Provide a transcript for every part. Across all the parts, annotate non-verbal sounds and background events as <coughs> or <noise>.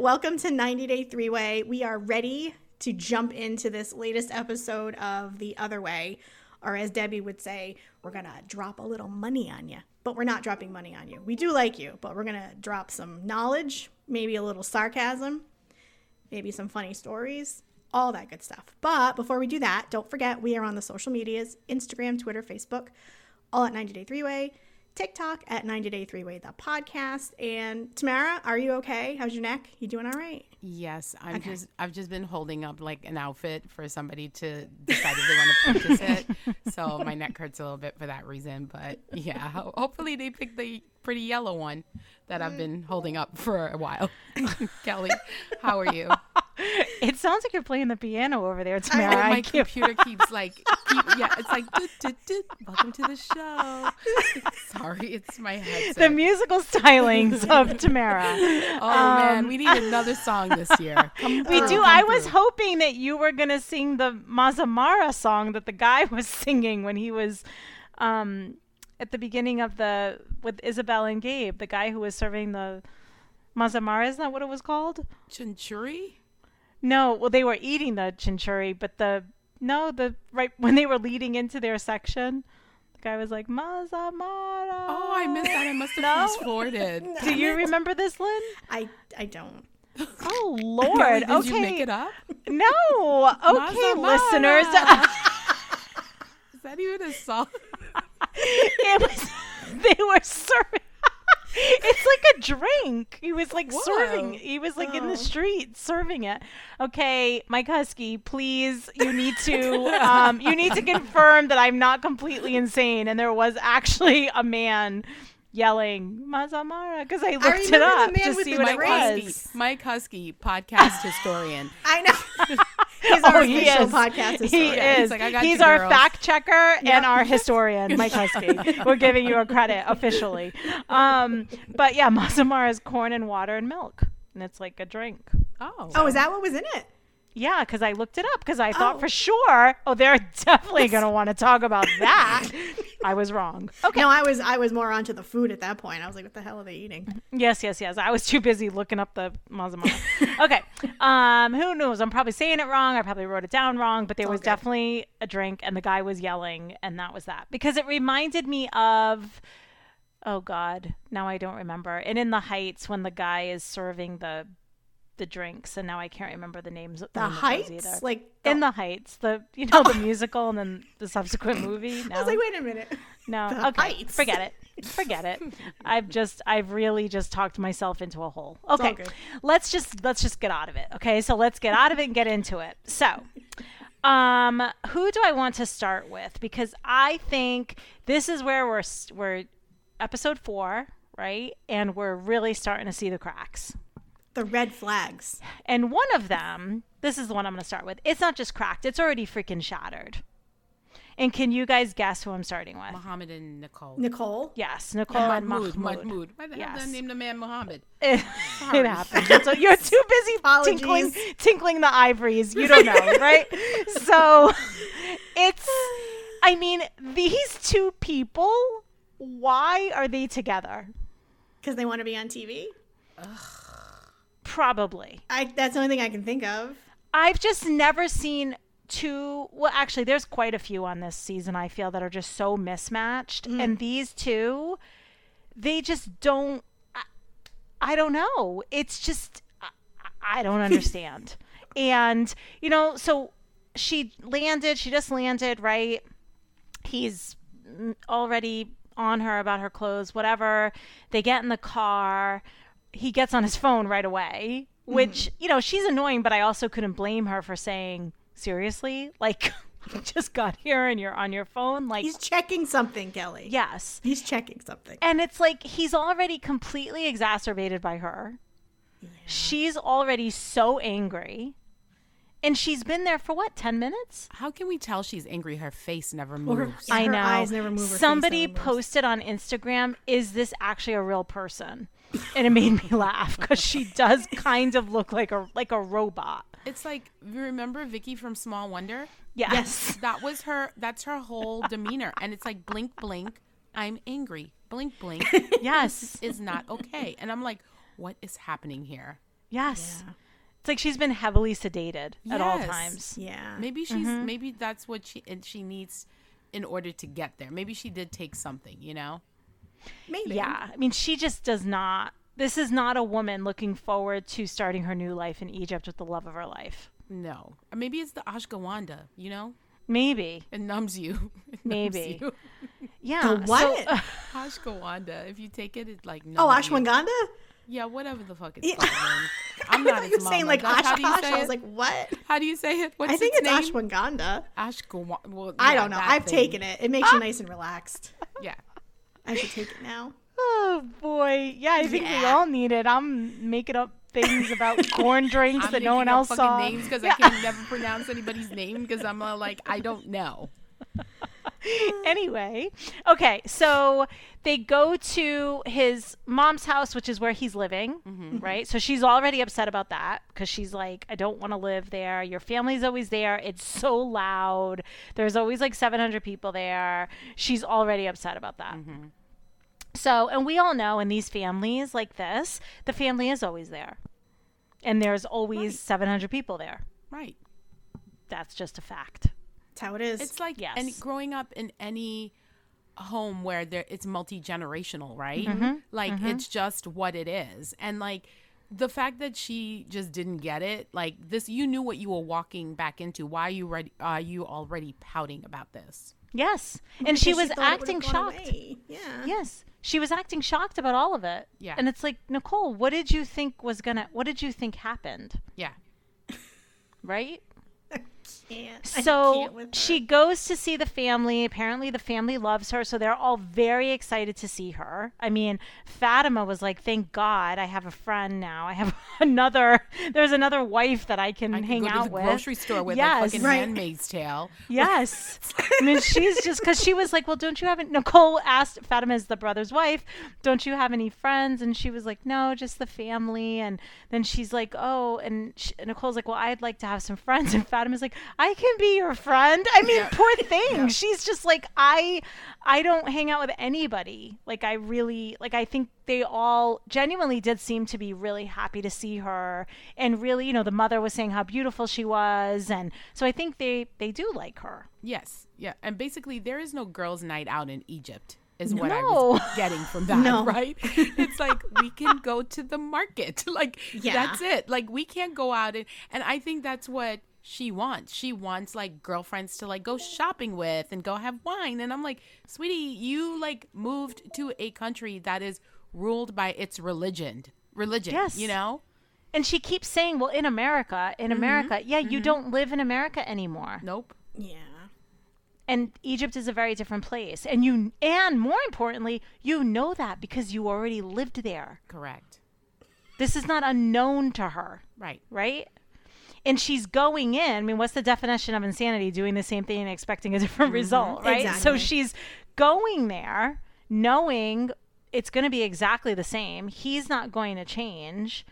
welcome to 90 Day Three Way. We are ready to jump into this latest episode of The Other Way, or as Debbie would say, we're gonna drop a little money on you. But we're not dropping money on you. We do like you, but we're gonna drop some knowledge, maybe a little sarcasm, maybe some funny stories, all that good stuff. But before we do that, don't forget we are on the social medias Instagram, Twitter, Facebook, all at 90 Day Three Way. TikTok at 90 Day Three Way, the podcast. And Tamara, are you okay? How's your neck? You doing all right? Yes, I'm okay. just I've just been holding up like an outfit for somebody to decide if they want to purchase it. <laughs> So my neck hurts a little bit for that reason. But yeah, hopefully they pick the pretty yellow one that I've mm. been holding up for a while. <laughs> Kelly, how are you? It sounds like you're playing the piano over there, <laughs> Tamara. I, my computer <laughs> keeps like, keep, yeah, it's like, welcome to the show. <laughs> Sorry, it's my headset. The musical stylings of Tamara. Oh um, man, we need another song this year. Come we do. I was hoping that you were gonna sing the Mazamara song that the guy was singing when he was. Um, at the beginning of the with Isabel and Gabe, the guy who was serving the Mazamara, isn't that what it was called? Chinchurri? No, well they were eating the chinchuri, but the no, the right when they were leading into their section, the guy was like Mazamara. Oh, I missed that. I must have no? fast forwarded. <laughs> Do you remember this, Lynn? I I don't. Oh <laughs> Lord! Did okay. you make it up? No. Okay, listeners. <laughs> Is that even a song? it was. They were serving it's like a drink. He was like Whoa. serving. He was like oh. in the oh. street serving it. Okay, Mike Husky, please, you need to <laughs> um, you need to confirm that I'm not completely insane. And there was actually a man yelling Mazamara because I looked I it up to see what Mike it was. Husky, Mike Husky, podcast historian. <laughs> I know. <laughs> He's <laughs> our oh, he is. podcast historian. He is. He's, like, He's our fact checker yep. and our historian, Mike <laughs> Husky. We're giving you a credit officially. Um, but yeah, Mazamara is corn and water and milk, and it's like a drink. Oh. Oh, is that what was in it? Yeah, because I looked it up because I thought oh. for sure, oh, they're <laughs> definitely going to want to talk about <laughs> that. I was wrong. Okay. No, I was I was more onto the food at that point. I was like, what the hell are they eating? Yes, yes, yes. I was too busy looking up the mazamara. <laughs> okay. Um, who knows? I'm probably saying it wrong. I probably wrote it down wrong, but there was definitely a drink, and the guy was yelling, and that was that because it reminded me of. Oh God, now I don't remember. And in the Heights, when the guy is serving the the drinks, and now I can't remember the names. Of the Heights, like the... in the Heights, the you know oh. the <laughs> musical, and then the subsequent movie. No. I was like, wait a minute. No, the okay, Heights. forget it, forget it. I've just, I've really just talked myself into a hole. Okay, let's just let's just get out of it. Okay, so let's get out of it and get into it. So. Um, who do I want to start with? Because I think this is where we're we're episode four, right? And we're really starting to see the cracks. The red flags. And one of them, this is the one I'm going to start with. It's not just cracked, it's already freaking shattered. And can you guys guess who I'm starting with? Muhammad and Nicole. Nicole? Yes, Nicole and Mahmoud. Mahmoud. Why the yes. hell did I name the man Muhammad? <laughs> It, it happens. So you're too busy tinkling, tinkling the ivories. You don't know, <laughs> right? so it's, I mean, these two people, why are they together? Because they want to be on TV? Ugh. Probably. I that's the only thing I can think of. I've just never seen two well actually there's quite a few on this season I feel that are just so mismatched mm. and these two they just don't I, I don't know. It's just I, I don't understand. <laughs> and you know, so she landed, she just landed, right? He's already on her about her clothes, whatever. They get in the car he gets on his phone right away, which, mm-hmm. you know, she's annoying, but I also couldn't blame her for saying, seriously? Like, <laughs> just got here and you're on your phone like he's checking something kelly yes he's checking something and it's like he's already completely exacerbated by her yeah. she's already so angry and she's been there for what, 10 minutes? How can we tell she's angry? Her face never moves. Her, I know. eyes never move. Somebody posted on Instagram, is this actually a real person? And it made me <laughs> laugh because she does kind of look like a like a robot. It's like you remember Vicki from Small Wonder? Yes. yes. That was her that's her whole demeanor. And it's like blink blink, I'm angry. Blink blink. <laughs> yes. is not okay. And I'm like, what is happening here? Yes. Yeah. It's like she's been heavily sedated at all times. Yeah. Maybe she's Mm-hmm. maybe that's what she and she needs in order to get there. Maybe she did take something, you know. Maybe. Yeah. I mean, she just does not. This is not a woman looking forward to starting her new life in Egypt with the love of her life. No, maybe it's the ashgawanda, you know. Maybe. It numbs you. <laughs> It numbs Maybe. you. Yeah. The what? <laughs> So, ashgawanda. If you take it, it like oh, numbs you. ashwagandha? Yeah, whatever the fuck it's Yeah. called. man. <laughs> I'm I not thought you were saying mama. like That's how do you Oshkosh. say I was it? like, what? How do you say it? What's I think its it's name? ashwagandha. Ashgawa- Well, I don't know. I've thing. taken it. It makes you nice and relaxed. Yeah. I should take it now. <laughs> oh boy. Yeah, I think we all need it. I'm making up things about <laughs> corn drinks I'm that no one up else fucking saw. names because Yeah. I can never <laughs> pronounce anybody's name because I'm uh, like I don't know. <laughs> anyway, okay, so they go to his mom's house, which is where he's living, mm-hmm. right? So she's already upset about that because she's like, I don't want to live there. Your family's always there. It's so loud. There's always like 700 people there. She's already upset about that. Mm-hmm. So, and we all know in these families like this, the family is always there. And there's always 700 people there. Right. That's just a fact. How it is. It's like Yes. and growing up in any home where there it's multi generational, right? Mm-hmm. Like it's just what it is, and like the fact that she just didn't get it, like this, you knew what you were walking back into. Why are you ready? Are you already pouting about this? Yes. And she was thought acting shocked. away. Yeah. Yes. She was acting shocked about all of it. Yeah. And it's like, Nicole, what did you think was going to, what did you think happened? Yeah. Right? <laughs> Can't. I So can't with her. she goes to see the family. Apparently, the family loves her. So they're all very excited to see her. I mean, Fatima was like, thank God I have a friend now. I have <laughs> another, there's another wife that I can I could hang go to out the with. grocery store with yes. a fucking Right. Handmaid's Tale. Yes. <laughs> I mean, she's just because she was like, Well, don't you have any? Nicole asked Fatima is the brother's wife, Don't you have any friends? And she was like, No, just the family. And then she's like, Oh, and she, Nicole's like, Well, I'd like to have some friends. <laughs> And Fatima's like, I can be your friend. I mean, poor <laughs> thing. She's just like, I, I don't hang out with anybody. Like, I really, like, I think they all genuinely did seem to be really happy to see her. And really, you know, the mother was saying how beautiful she was. And so I think they, they do like her. Yes. Yeah. And basically, there is no girls' night out in Egypt, is what I No. was getting from that, No. <laughs> right? It's like we can go to the market. <laughs> Like, Yeah. that's it. Like, we can't go out. And, and I think that's what she wants. She wants, like, girlfriends to, like, go shopping with and go have wine. And I'm like, sweetie, you, like, moved to a country that is ruled by its religion. Religion. Yes. You know? And she keeps saying, well, in America, in mm-hmm. America, yeah, you mm-hmm. don't live in America anymore. Nope. Yeah. And Egypt is a very different place. And you, and more importantly, you know that because you already lived there. Correct. This is not unknown to her, Right. right? And she's going in. I mean, what's the definition of insanity? Doing the same thing and expecting a different mm-hmm. result, right? So she's going there knowing it's going to be exactly the same. He's not going to change,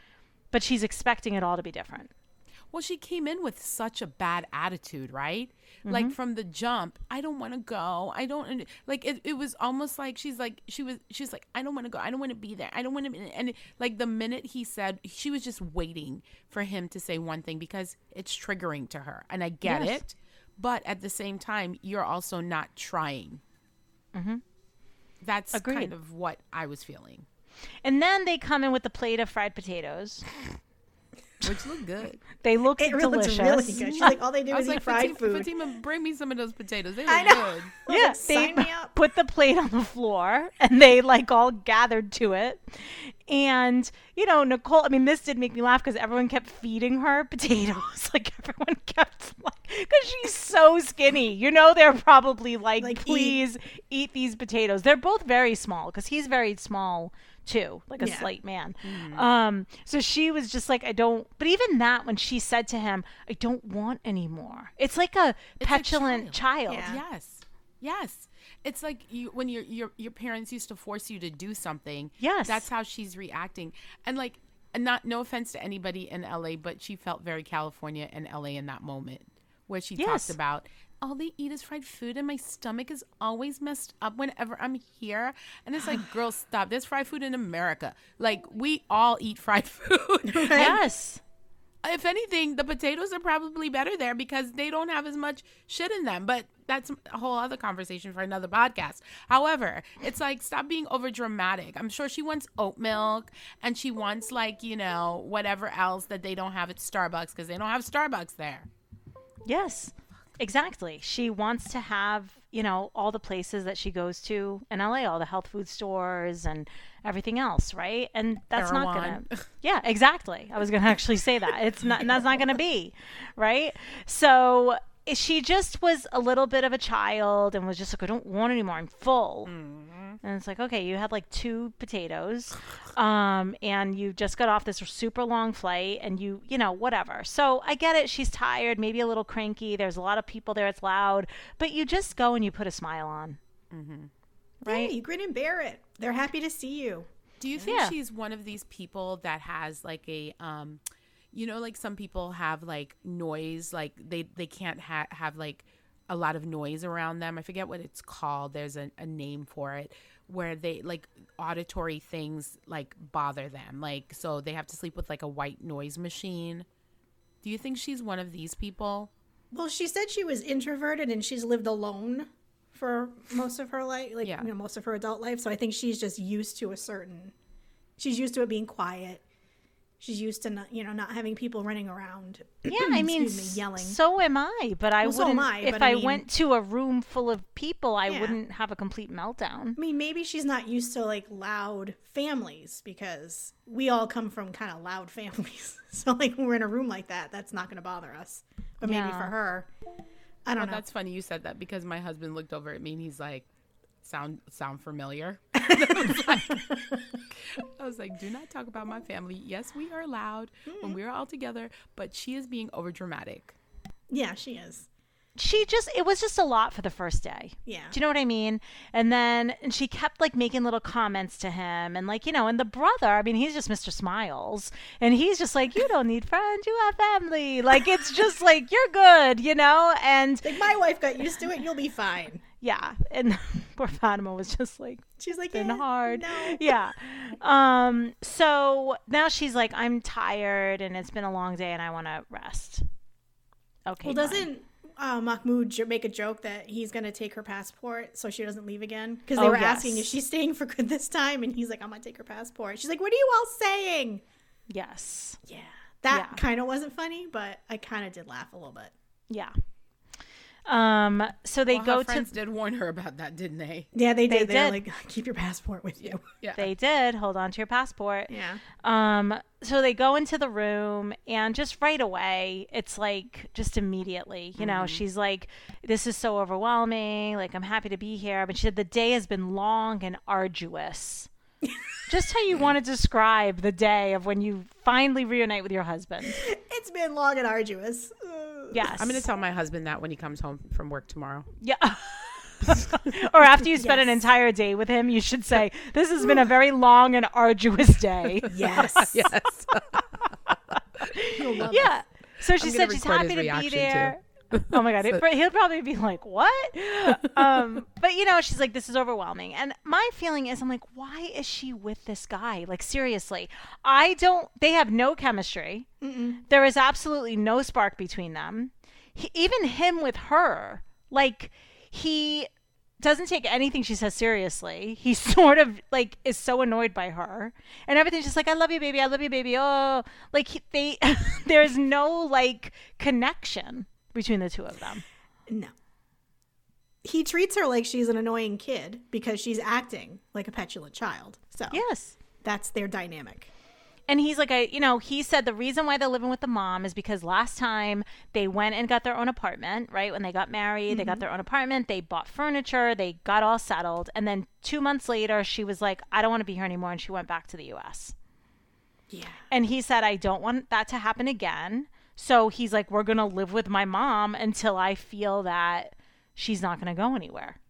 but she's expecting it all to be different. Well, she came in with such a bad attitude, right? Mm-hmm. Like from the jump, I don't want to go. I don't like it. It was almost like she's like she was. She's like, I don't want to go. I don't want to be there. I don't want to. And like the minute he said, she was just waiting for him to say one thing because it's triggering to her, and I get Yes. it. But at the same time, you're also not trying. Mm-hmm. That's Agreed. kind of what I was feeling, And then they come in with a plate of fried potatoes. Which looked good. <laughs> They look It really delicious. looks really good. She's like, all they do I is was eat fried Fatima, food. Fatima, bring me some of those potatoes. They look I know. good. <laughs> Yeah, like, they sign me up. put the plate on the floor and they like all gathered to it. And, you know, Nicole, I mean, this did make me laugh because everyone kept feeding her <laughs> potatoes. like, everyone kept, like, because she's so skinny. You know, they're probably like, Like, eat. please eat. these potatoes. They're both very small because he's very small too, like a Yeah. slight man. Mm-hmm. Um, so she was just like, I don't, but even that, when she said to him, I don't want anymore. it's like a It's a petulant child. Yeah. Yes. Yes. It's like you when your your your parents used to force you to do something. Yes. That's how she's reacting. And like and not no offense to anybody in LA, but she felt very California and LA in that moment where she Yes. talked about all they eat is fried food, and my stomach is always messed up whenever I'm here. And it's like, <sighs> girl, stop. There's fried food in America. Like we all eat <laughs> fried food. <laughs> Yes. if anything, the potatoes are probably better there because they don't have as much shit in them. But that's a whole other conversation for another podcast. However, it's like stop being over dramatic. I'm sure she wants oat milk and she wants like, you know, whatever else that they don't have at Starbucks because they don't have Starbucks there. Yes. Exactly. She wants to have, you know, all the places that she goes to in LA, all the health food stores and everything else, right? And that's not gonna <laughs> Yeah, exactly. I was gonna actually say that. It's not and that's not gonna be, right? So she just was a little bit of a child and was just like, I don't want anymore. I'm full. And it's like, okay, you had like two potatoes, um, and you just got off this super long flight, and you, you know, whatever. So I get it. She's tired, maybe a little cranky. There's a lot of people there. It's loud, but you just go and you put a smile on, Mm-hmm. Right? you grin and bear it. They're happy to see you. Do you think Yeah. she's one of these people that has like a um you know like some people have like noise like they they can't ha- have like a lot of noise around them. I forget what it's called. There's a, a name for it where they like auditory things like bother them. Like so they have to sleep with like a white noise machine. Do you think she's one of these people? Well, she said she was introverted and she's lived alone for most of her life, like Yeah. you know, most of her adult life. So I think she's just used to a certain. She's used to it being quiet. She's used to not, you know, not having people running around. Yeah, <clears throat> I mean, Excuse me, yelling. so am I. But I Well, so am wouldn't. I, if but I, I mean- went to a room full of people, I Yeah. wouldn't have a complete meltdown. I mean, maybe she's not used to like loud families because we all come from kind of loud <laughs> families. So like when we're in a room like that, that's not going to bother us. But maybe Yeah. for her, I don't Well, know. that's funny you said that because my husband looked over at me and he's like, "Sound sound familiar?" <laughs> <laughs> I, was like, I was like, "Do not talk about my family. Yes, we are loud when hmm. we're all together, but she is being overdramatic." Yeah, she is. She just. It was just a lot for the first day. Yeah. Do you know what I mean? And then and she kept like making little comments to him and like, you know, and the brother, I mean, he's just Mr. Smiles. And he's just like, You don't need friends, you have family. Like it's just like you're good, you know? And Like my wife got used to it. You'll be fine. Yeah. And <laughs> poor Fatima was just like She's like, been yeah, hard. No. <laughs> Yeah. Um, so now she's like, I'm tired and it's been a long day and I want to rest. Okay. Well, fine. doesn't uh, Mahmoud make a joke that he's going to take her passport so she doesn't leave again? Because they Oh, were asking yes. is she staying for good this time, and he's like, I'm going to take her passport. She's like, What are you all saying? Yes. Yeah, that Yeah. kind of wasn't funny, but I kind of did laugh a little bit. Yeah. Um, so they Well, go her to friends did warn her about that, didn't they? Yeah, they They did. They are did. like, keep your passport with you. Yeah. they did hold on to your passport. Yeah. Um, so they go into the room and just right away, it's like just immediately, you know, she's like, This is so overwhelming. Like, I'm happy to be here. But she said the day has been long and arduous. Just how you want to describe the day of when you finally reunite with your husband. It's been long and arduous. Yes. I'm going to tell my husband that when he comes home from work tomorrow. Yeah. <laughs> or after you spend an entire day with him, you should say, This has been a very long and arduous day. <laughs> Yes. <laughs> Yes. You'll love yeah. So she I'm said she's happy to be reaction, there. <laughs> Oh my god, it, he'll probably be like, "What?" <laughs> um, but you know, she's like, "This is overwhelming." And my feeling is, I'm like, "Why is she with this guy?" Like seriously, I don't. They have no chemistry. There is absolutely no spark between them. He, even him with her, like he doesn't take anything she says seriously. He <laughs> sort of like is so annoyed by her, and everything's just like, "I love you, baby. I love you, baby." Oh, like he, they, there's no like connection between the two of them. No. He treats her like she's an annoying kid because she's acting like a petulant child. So Yes. that's their dynamic. And he's like, I, you know, he said the reason why they're living with the mom is because last time they went and got their own apartment, right? When they got married, they got mm-hmm. their own apartment, they bought furniture, they got all settled. And then two months later, she was like, I don't want to be here anymore. And she went back to the US. Yeah. And he said, I don't want that to happen again. So he's like, we're going to live with my mom until I feel that she's not going to go anywhere.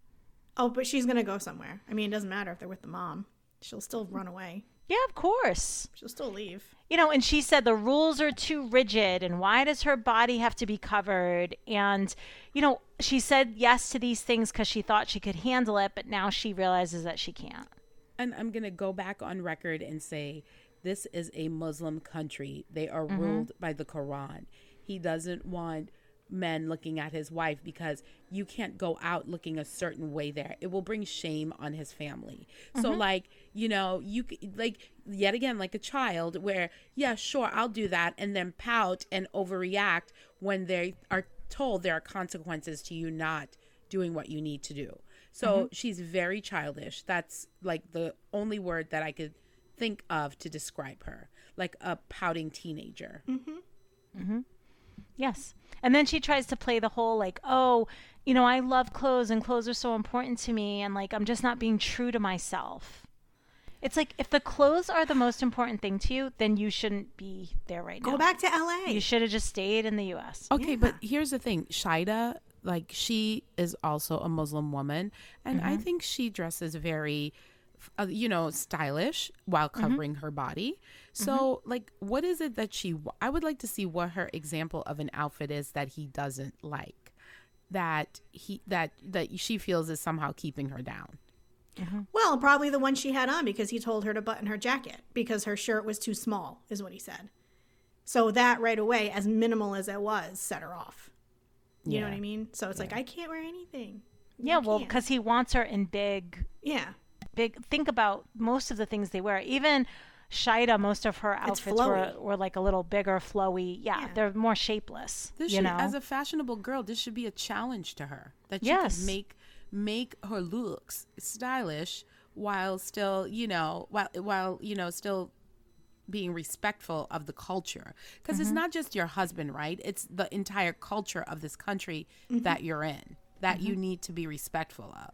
Oh, but she's gonna go somewhere. I mean, it doesn't matter if they're with the mom. She'll still run away. Yeah, of course. She'll still leave. You know, and she said the rules are too rigid and why does her body have to be covered? And, you know, she said yes to these things because she thought she could handle it, but now she realizes that she can't. And I'm going to go back on record and say this is a Muslim country. They are mm-hmm. ruled by the Quran. He doesn't want men looking at his wife because you can't go out looking a certain way there. It will bring shame on his family. So mm-hmm. like, you know, you like yet again like a child where yeah, sure, I'll do that and then pout and overreact when they are told there are consequences to you not doing what you need to do. So mm-hmm. she's very childish. That's like the only word that I could think of to describe her. Like a pouting teenager. Mm-hmm. Mm-hmm. Yes. And then she tries to play the whole like, oh, you know, I love clothes and clothes are so important to me and like I'm just not being true to myself. It's like if the clothes are the most important thing to you, then you shouldn't be there right Go now. Go back to LA. You should have just stayed in the US. Okay, but here's the thing. Shaeeda, like she is also a Muslim woman, and I think she dresses very uh, you know, stylish while mm-hmm. covering her body. Mm-hmm. So, like what is it that she I would like to see what her example of an outfit is that he doesn't like. That he that that she feels is somehow keeping her down. Mm-hmm. Well, probably the one she had on because he told her to button her jacket because her shirt was too small, is what he said. So that right away, as minimal as it was, set her off. You know what I mean? So it's like I can't wear anything. Yeah, well, because he wants her in big, Yeah, big. Think about most of the things they wear. Even Shaeeda, most of her outfits were, were like a little bigger, flowy. Yeah, Yeah. they're more shapeless. This you should, know, as a fashionable girl, this should be a challenge to her that she Yes. could make make her looks stylish while still, you know, while while you know still being respectful of the culture because Mm-hmm. it's not just your husband, right? It's the entire culture of this country that you're in that you Mm-hmm. need to be respectful of.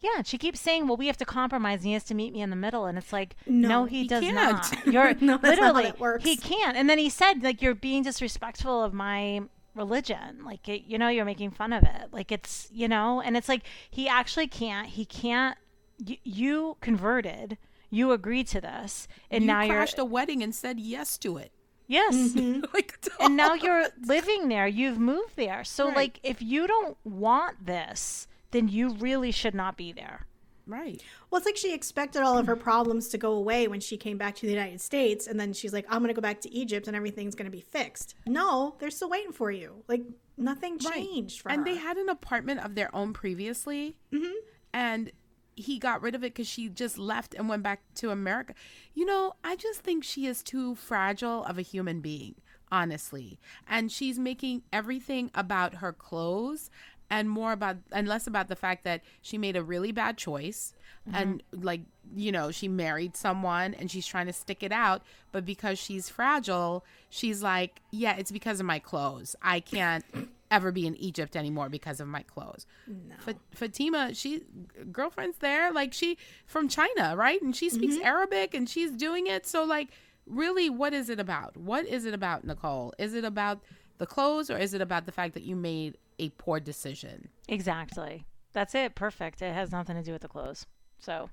Yeah. She keeps saying, "Well, we have to compromise, and he has to meet me in the middle." And it's like, no, No, he, he does can't. not. <laughs> You're No, that's not how literally that works. he can't. And then he said, like, you're being disrespectful of my religion like it, you know you're making fun of it like it's you know and it's like he actually can't he can't y- you converted you agreed to this and you now you're crashed a wedding and said yes to it. yes mm-hmm. <laughs> like, and now you're <laughs> living there you've moved there so Right. like if you don't want this then you really should not be there right. Well, it's like she expected all of her problems to go away when she came back to the United States, and then she's like, "I'm going to go back to Egypt, and everything's going to be fixed." No, they're still waiting for you. Like nothing Right. changed for and her. they had an apartment of their own previously Mm-hmm. and he got rid of it because she just left and went back to america you know i just think she is too fragile of a human being honestly and she's making everything about her clothes and more about and less about the fact that she made a really bad choice and like you know she married someone and she's trying to stick it out but because she's fragile she's like yeah it's because of my clothes. I can't ever be in egypt anymore because of my clothes. No. fatima she girlfriend's there like she from china right? And she speaks mm-hmm. arabic and she's doing it. So like really what is it about? What is it about nicole? Is it about the clothes or is it about the fact that you made a poor decision exactly that's it perfect it has nothing to do with the clothes so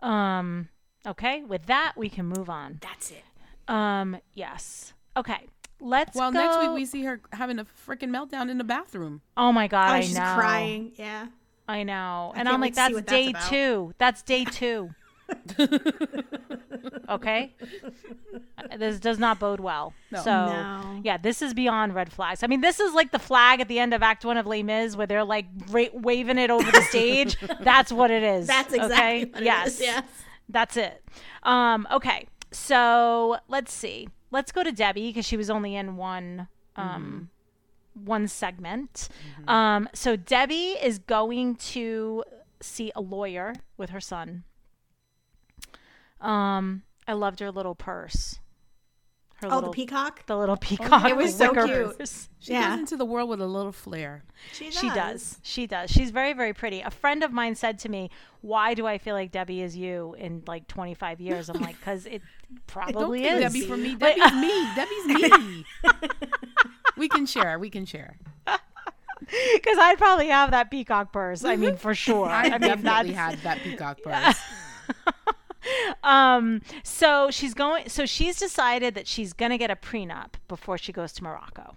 um okay with that we can move on That's it. um yes okay let's well go next week we see her having a freaking meltdown in the bathroom oh my god Oh, i she's know crying. Yeah. I know. I and I'm like, to that's day that's about." two. That's day two. <laughs> <laughs> okay? <laughs> This does not bode well. So, No. yeah, this is beyond red flags. I mean, this is like the flag at the end of Act One of Les Mis where they're like ra- waving it over the <laughs> stage. That's what it is. That's exactly okay? what yes. is, yes. That's it. Um, okay. So let's see. Let's go to Debbie because she was only in one um, one segment. Um, so Debbie is going to see a lawyer with her son. Um, I loved her little purse. Her Oh, little, the peacock. the little peacock. It was so cute. purse. she Yeah. goes into the world with a little flair She does. She does. She does. She's very, very pretty. A friend of mine said to me, "Why do I feel like Debbie is you in like 25 years?" I'm like, "Cause it <laughs> don't probably is." debbie for me But- debbie's me <laughs> debbie's me <laughs> we can share we can share Because I'd probably have that peacock purse. I mean, for sure. i, I, mean, definitely that's had that peacock purse <laughs> um, so she's going. So she's decided that she's gonna get a prenup before she goes to Morocco.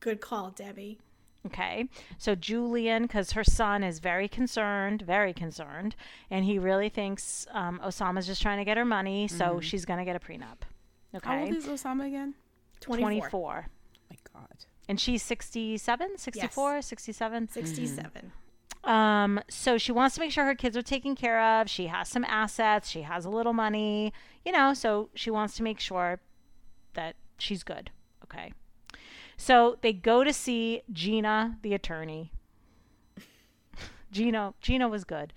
Good call, Debbie. Okay. So Julian, because her son is very concerned, very concerned, and he really thinks um, Osama's just trying to get her money, so she's going to get a prenup. Okay. How old Okay. is Osama again? 24. 24. Oh my God. And she's 67, 64, 67. 67. Um, so she wants to make sure her kids are taken care of. She has some assets. She has a little money, you know, so she wants to make sure that she's good. Okay. So they go to see Gina, the attorney. <laughs> Gina, Gina was good.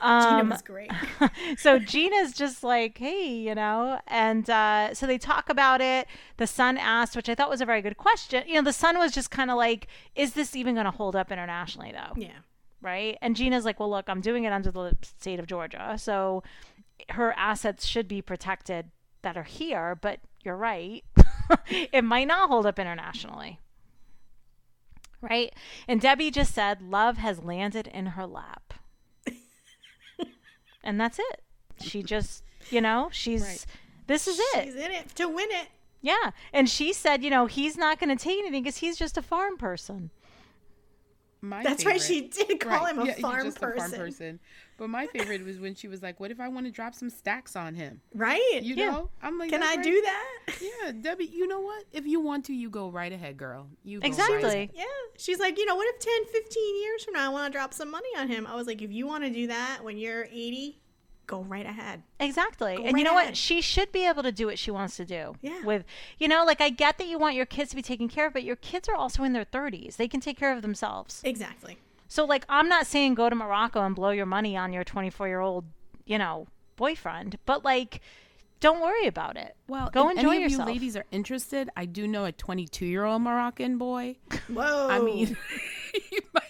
Gina Um, was great. <laughs> so Gina's just like, hey, you know, and uh, so they talk about it. The son asked, which I thought was a very good question. You know, the son was just kind of like, is this even going to hold up internationally, though? Yeah. Right? And Gina's like, well, look, I'm doing it under the state of Georgia, so her assets should be protected that are here. But you're right, <laughs> it might not hold up internationally. Right? And Debbie just said, love has landed in her lap <laughs> and that's it. She just, you know, she's Right. this is it. She's in it to win it. Yeah. And she said, you know, he's not going to take anything because he's just a farm person. My That's favorite- She did call Right, him a yeah, farm just person. A farm person. But my favorite was when she was like, "What if I want to drop some stacks on him?" Right? You Yeah. know, I'm like, Can I right." do that? Yeah, Debbie. You know what? If you want to, you go right ahead, girl. You go right Exactly. Yeah. She's like, you know, what if 10, 15 years from now I want to drop some money on him? I was like, if you want to do that when you're 80, go right ahead. Exactly. Go and you know ahead. what? She should be able to do what she wants to do. Yeah. With, you know, like I get that you want your kids to be taken care of, but your kids are also in their 30s. They can take care of themselves. Exactly. So, like, I'm not saying go to Morocco and blow your money on your 24 year old, you know, boyfriend, but like, don't worry about it. Well, go if enjoy any of yourself. you ladies are interested, I do know a 22 year old Moroccan boy. Whoa. I mean, <laughs> he might-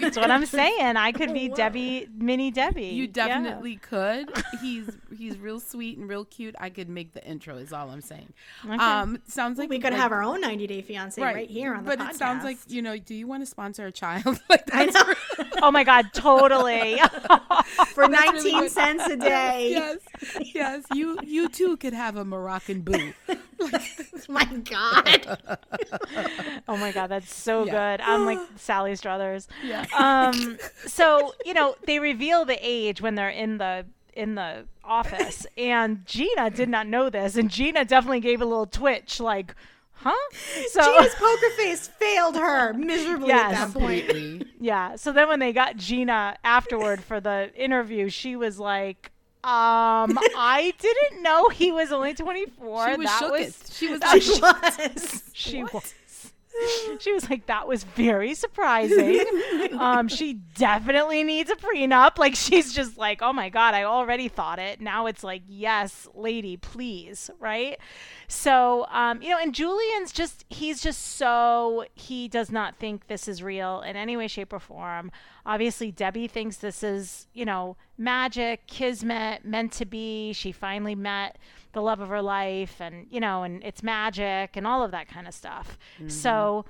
That's what I'm saying. I could be Whoa. Debbie, mini Debbie. you Yeah. definitely could. He's he's real sweet and real cute. I could make the intro. Is all I'm saying. Um, sounds like we could like- have our own 90 Day Fiance right, here on the but podcast. it sounds like you know. Do you want to sponsor a child? <laughs> like I that's know. <laughs> Oh my God, totally. <laughs> For That's 19 really cents a day. yes, yes. You you too could have a Moroccan boo. <laughs> My God. oh my God, that's so Yeah. good. I'm like <gasps> Sally Struthers. Yeah. Um, <laughs> so you know they reveal the age when they're in the in the office, and Gina did not know this, and Gina definitely gave a little twitch, like, huh? So Gina's <laughs> poker face failed her miserably Yes. at that point. Yeah. So then when they got Gina afterward for the interview, she was like, um, I didn't know he was only 24. She was that shook. was She <laughs> was. She was. she was. <laughs> She was like, that was very surprising. um, she definitely needs a prenup. Like, she's just like, oh my God, I already thought it. Now it's like, yes, lady, please. Right. So, um, you know, and Julian's just, he's just so, he does not think this is real in any way, shape, or form. Obviously, Debbie thinks this is, you know, magic, kismet, meant to be. She finally met the love of her life and, you know, and it's magic and all of that kind of stuff. Mm-hmm. So,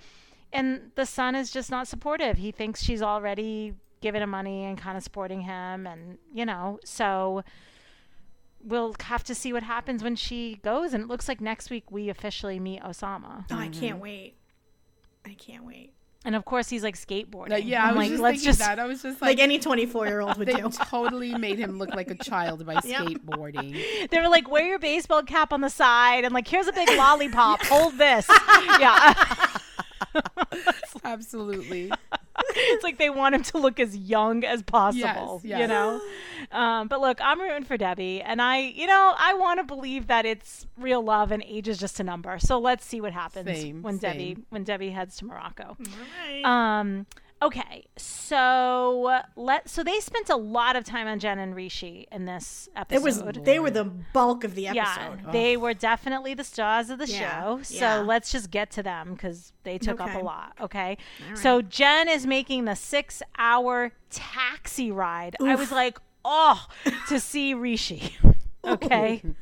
and the son is just not supportive. He thinks she's already given him money and kind of supporting him. And, you know, so we'll have to see what happens when she goes. And it looks like next week we officially meet Osama. Oh, I can't mm-hmm. wait. I can't wait. And of course, he's like skateboarding. Uh, yeah, I'm I was like, just let's thinking just. that. I was just Like like, any 24 year old would they do. <laughs> totally made him look like a child by Yeah. skateboarding. <laughs> They were like, wear your baseball cap on the side, and like, here's a big lollipop. <laughs> Hold this. yeah. Absolutely. It's like they want him to look as young as possible, Yes, you know. Um, but look, I'm rooting for Debbie, and I, you know, I want to believe that it's real love and age is just a number. So let's see what happens Same, when Debbie when Debbie heads to Morocco. All right. Um, okay, so let so they spent a lot of time on Jen and Rishi in this it episode. was they were the bulk of the episode. yeah, episode. they were definitely the stars of the Yeah, show. So yeah. let's just get to them because they took up a lot. Okay. Right. So Jen is making the six hour taxi ride. I was like, oh, to see Rishi. <laughs> Okay. <laughs>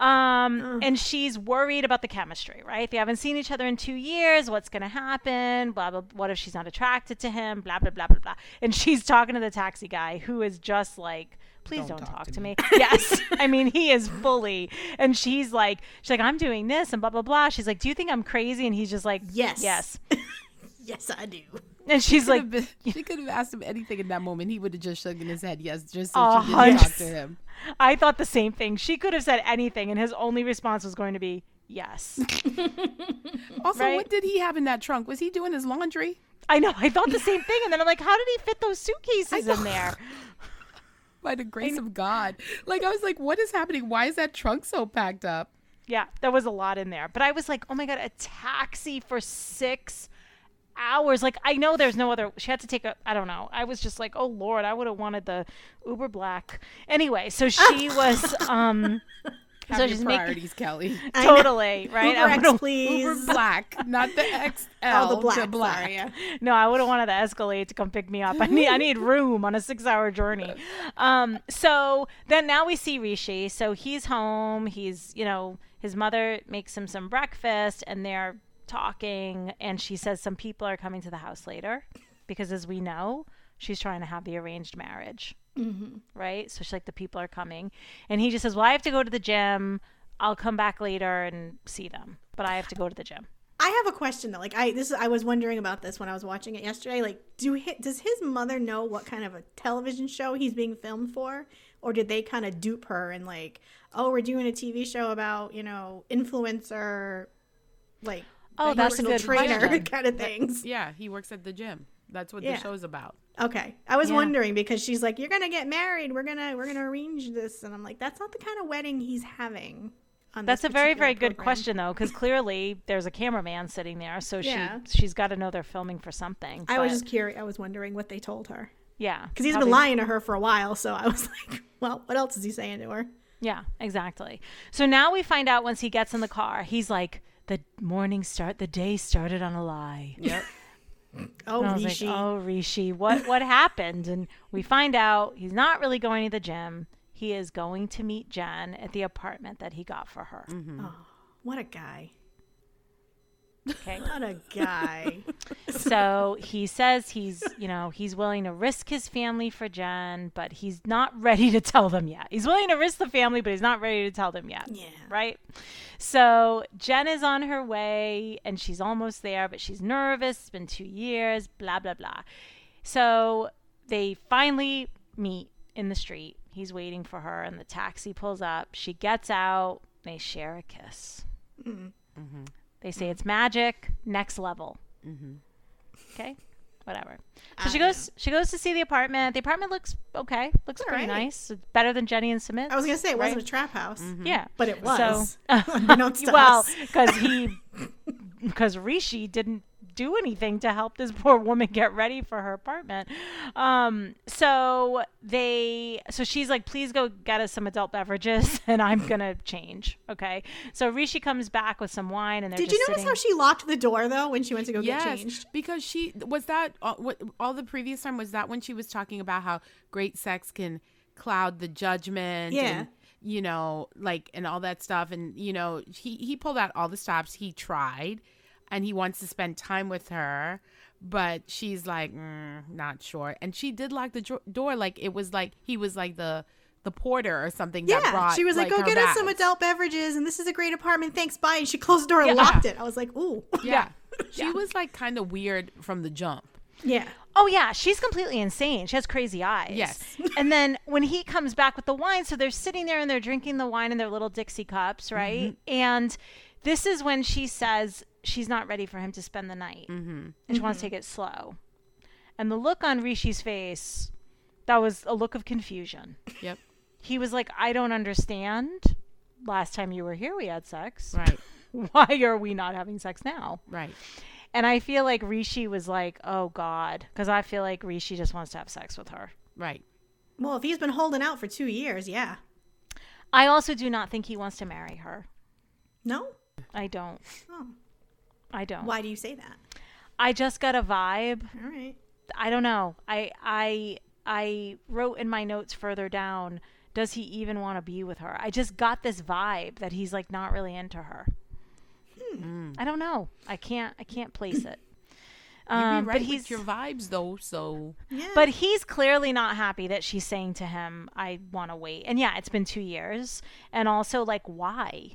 Um, and she's worried about the chemistry, right? They haven't seen each other in two years. What's going to happen? Blah, blah. What if she's not attracted to him? Blah, blah, blah, blah, blah. And she's talking to the taxi guy who is just like, please don't, talk, to me. yes. <laughs> I mean, he is fully. And she's like, she's like, I'm doing this and blah, blah, blah. She's like, do you think I'm crazy? And he's just like, Yes. Yes. <laughs> Yes, I do. And she's like, been- she could have asked him anything in that moment. He would have just shaken his head yes, just so A she didn't talk to him. I thought the same thing. She could have said anything, and his only response was going to be, yes. <laughs> Also, Right? what did he have in that trunk? Was he doing his laundry? I know. I thought the same thing. And then I'm like, how did he fit those suitcases in there? <laughs> By the grace of God. Like I was like, what is happening? Why is that trunk so packed up? Yeah, there was a lot in there. But I was like, oh my God, a taxi for six hours. Like, I know there's no other. She had to take a, I don't know. I was just like, oh Lord, I would have wanted the Uber Black. Anyway, so she <laughs> was, um, Have So your she's making- priorities, Kelly. Totally, right? Uber I X, <laughs> please. Uber black, not the XL. Oh, <laughs> the to black. black. Sorry. No, I would have wanted the Escalade to come pick me up. I need I need room on a six hour journey. Um, so then now we see Rishi. So he's home. He's you know his mother makes him some breakfast, and they're talking. And she says some people are coming to the house later, because as we know, she's trying to have the arranged marriage. Mm-hmm. Right. So she's like the people are coming, and he just says, "Well, I have to go to the gym. I'll come back later and see them, but I have to go to the gym." I have a question though. Like I this I was wondering about this when I was watching it yesterday. Like do hi- does his mother know what kind of a television show he's being filmed for or did they kind of dupe her and like, "Oh, we're doing a TV show about, you know, influencer like Oh, like that's a personal good trainer question. <laughs> <laughs> kind of things." Yeah, he works at the gym. That's what Yeah. the show's about. Okay. I was Yeah. wondering because she's like, "You're going to get married. We're going to we're going to arrange this." And I'm like, "That's not the kind of wedding he's having." On That's a very, particular very good question, though, because clearly there's a cameraman sitting there, so Yeah. she she's got to know they're filming for something. I was just curious. I was wondering what they told her. yeah, Because he's probably- been lying to her for a while, so I was <laughs> like, well, what else is he saying to her? Yeah, exactly. So now we find out once he gets in the car, he's like, "The morning start, the day started on a lie." Yep. <laughs> Oh, And I was Rishi. like, "Oh, Rishi, what what happened?" And we find out he's not really going to the gym. He is going to meet Jen at the apartment that he got for her. Mm-hmm. Oh, what a guy. Okay. What a guy. <laughs> so he says he's you know he's willing to risk his family for jen but he's not ready to tell them yet. He's willing to risk the family but he's not ready to tell them yet. Yeah. right? So jen is on her way and she's almost there but she's nervous. It's been two years blah blah blah. So they finally meet in the street. He's waiting for her and the taxi pulls up. She gets out. They share a kiss mm-hmm. Mm-hmm. They say it's magic, next level. Mm-hmm. Okay, whatever. So she I goes. She goes to see the apartment. The apartment looks okay. Looks All pretty right. nice. It's better than Jenny and Sumit. I was going to say, it wasn't a trap house, mm-hmm. Yeah, but it was. <laughs> <laughs> To well, because he, because Rishi didn't do anything to help this <laughs> poor woman get ready for her apartment. Um, so they, so she's like, please go get us some adult beverages, <laughs> and I'm gonna change. Okay. So Rishi comes back with some wine, and they're Did just you notice sitting- how she locked the door, though, when she went to go get Yes, changed? because she was that uh, what all the previous time was that when she was talking about how great sex can cloud the judgment. Yeah. And, you know, like and all that stuff, and you know, he he pulled out all the stops. He tried, and he wants to spend time with her, but she's like, mm, not sure. And she did lock the jo- door, like it was like he was like the the porter or something. that Yeah, brought, she was like, "Go her get us some adult beverages, and this is a great apartment. Thanks, bye." And she closed the door and Yeah. locked it. I was like, "Ooh, Yeah, she was like kind of weird from the jump. yeah." Oh yeah, she's completely insane. She has crazy eyes. Yes. <laughs> and then when he comes back with the wine, so they're sitting there and they're drinking the wine in their little Dixie cups, right? And this is when she says she's not ready for him to spend the night, mm-hmm. and she wants to take it slow. And the look on Rishi's face, that was a look of confusion. Yep. He was like, "I don't understand. Last time you were here, we had sex. Right. <laughs> Why are we not having sex now?" Right. And I feel like Rishi was like, oh God. Because I feel like Rishi just wants to have sex with her. Right. Well, if he's been holding out for two years, yeah. I also do not think he wants to marry her. No. I don't. Oh, I don't. why do you say that? I just got a vibe. All right. I don't know. I I I wrote in my notes further down does he even want to be with her? I just got this vibe that he's like not really into her. I don't know. I can't. I can't place it. <clears throat> Um, right but with he's your vibes though, so Yeah. but he's clearly not happy that she's saying to him, "I want to wait." And yeah, it's been two years, and also like, why?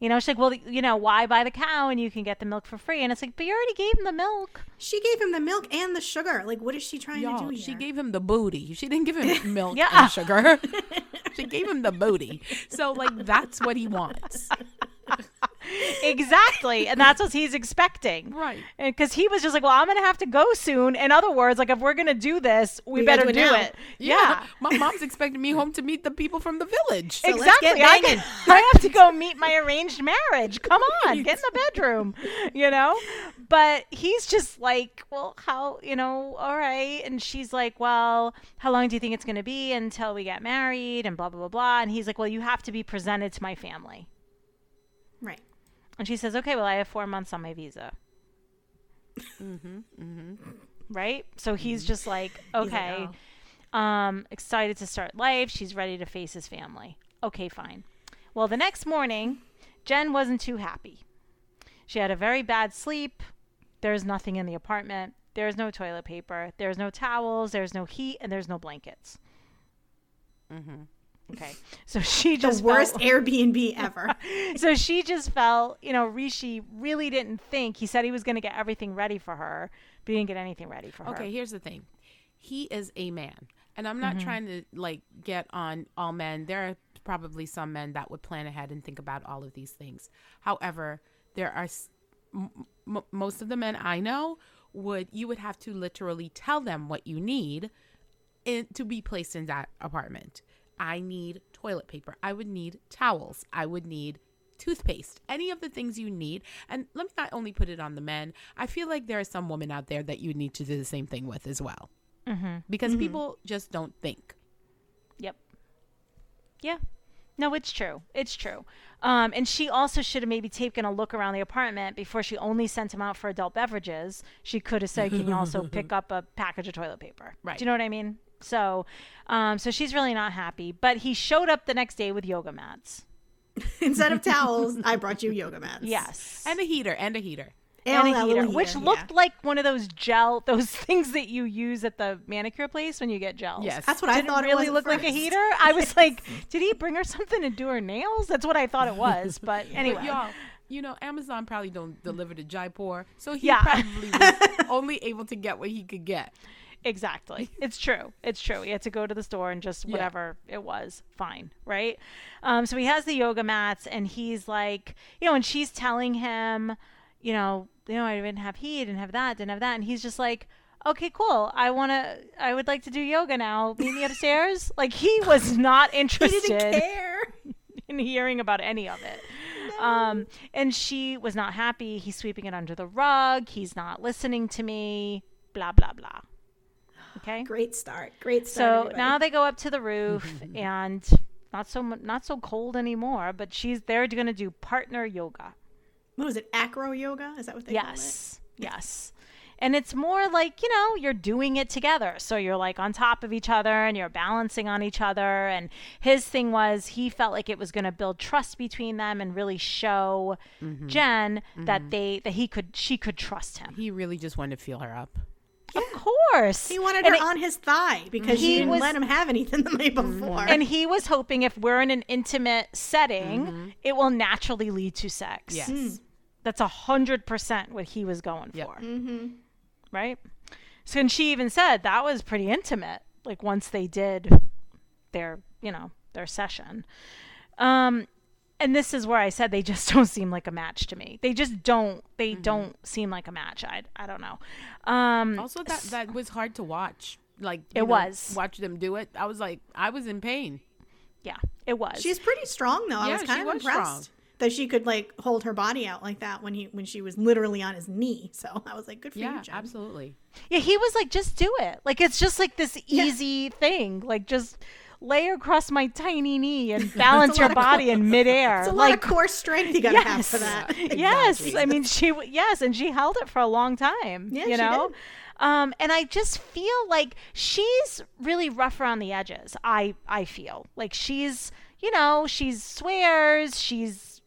You know, she's like, "Well, you know, why buy the cow and you can get the milk for free?" And it's like, "But you already gave him the milk." she gave him the milk and the sugar. Like, what is she trying to do here? she gave him the booty. She didn't give him <laughs> milk Yeah. and sugar. <laughs> she gave him the booty. So like that's what he wants. <laughs> exactly, and that's what he's expecting. Right. Because he was just like, "Well, I'm gonna have to go soon." In other words, like, if we're gonna do this, we, We better do it do it. Yeah. <laughs> My mom's expecting me home to meet the people from the village. let's exactly. I, banging. <laughs> I have to go meet my arranged marriage. Come on, get in the bedroom, you know? But he's just like, well, how, you know, all right. And she's like, well, how long do you think it's going to be until we get married and blah, blah, blah, blah. And he's like, well, you have to be presented to my family. And she says, okay, well, I have four months on my visa. Mm-hmm, mm-hmm. Right? So he's just like, <laughs> He's like, okay. "Oh." um, excited to start life. She's ready to face his family. Okay, fine. Well, the next morning, Jen wasn't too happy. She had a very bad sleep. There's nothing in the apartment. There's no toilet paper. There's no towels. There's no heat, and there's no blankets. Mm-hmm. Okay, so she The just worst felt- Airbnb <laughs> ever. so she just felt, you know, Rishi really didn't think. He said he was going to get everything ready for her, but he didn't get anything ready for her. Okay, here's the thing. He is a man. And I'm not mm-hmm. trying to like get on all men. There are probably some men that would plan ahead and think about all of these things. However, there are s- m- m- most of the men I know would you would have to literally tell them what you need in, to be placed in that apartment. I need toilet paper. I would need towels. I would need toothpaste. Any of the things you need. And let me not only put it on the men. I feel like there are some women out there that you need to do the same thing with as well. Mm-hmm. Because people just don't think. Yep. Yeah. No, it's true. It's true. Um, and she also should have maybe taken a look around the apartment before she only sent him out for adult beverages. She could have said, "Can you also <laughs> pick up a package of toilet paper?" Right. Do you know what I mean? So, um, so she's really not happy. But he showed up the next day with yoga mats. <laughs> Instead of towels, I brought you yoga mats. Yes. And a heater, and a heater. and that a little heater, which looked yeah. like one of those gel, <laughs> those things that you use at the manicure place when you get gels. Yes. That's what I Did thought it really was at look like a heater? I was <laughs> like, did he bring her something to do her nails? That's what I thought it was. But anyway, But y'all, you know, Amazon probably don't deliver to Jaipur, so he Yeah. probably was only able to get what he could get. Exactly. It's true. It's true. He had to go to the store and just Yeah. whatever it was, fine, right? Um, so he has the yoga mats, and he's like, you know, and she's telling him, you know, you know, I didn't have heat, didn't have that, didn't have that, and he's just like. Okay, cool. I want to I would like to do yoga now. Meet me upstairs. <laughs> Like he was not <laughs> interested. <laughs> in hearing about any of it. Um, and she was not happy. He's sweeping it under the rug. He's not listening to me. Blah blah blah. Okay. Great start. Great start. So everybody. now they go up to the roof <laughs> and not so not so cold anymore. But she's they're going to do partner yoga. what was it? Acro yoga? Is that what they call it? Yes. Yes. And it's more like, you know, you're doing it together. So you're like on top of each other and you're balancing on each other. And his thing was he felt like it was going to build trust between them and really show mm-hmm. Jen that mm-hmm. they that he could she could trust him. He really just wanted to feel her up. Of course. He wanted And her it- on his thigh because He didn't was- let him have anything the night before. and he was hoping if we're in an intimate setting, mm-hmm. it will naturally lead to sex. Yes. Hmm. That's a hundred percent what he was going Yep. for. Mm-hmm. Right? So and she even said that was pretty intimate, like once they did their, you know, their session. Um and this is where I said they just <laughs> don't seem like a match to me. They just don't they don't seem like a match. I I don't know. Um Also, that that was hard to watch. Like It know, was. watch them do it. I was like, I was in pain. yeah, it was. She's pretty strong though. I Yeah, was she kind of was impressed strong. that she could like hold her body out like that when he when she was literally on his knee. So <laughs> I was like, good for Yeah, you, Jen. absolutely. Yeah, he was like, just do it. Like it's just like this easy thing. Like just lay across my tiny knee and <laughs> balance your lot of body in midair. It's a lot like of core strength you gotta have for that. <laughs> yes. I mean, she yes, and she held it for a long time. Yeah, you she know. Um, and I just feel like she's really rough around the edges. I I feel like she's you know she's swears she's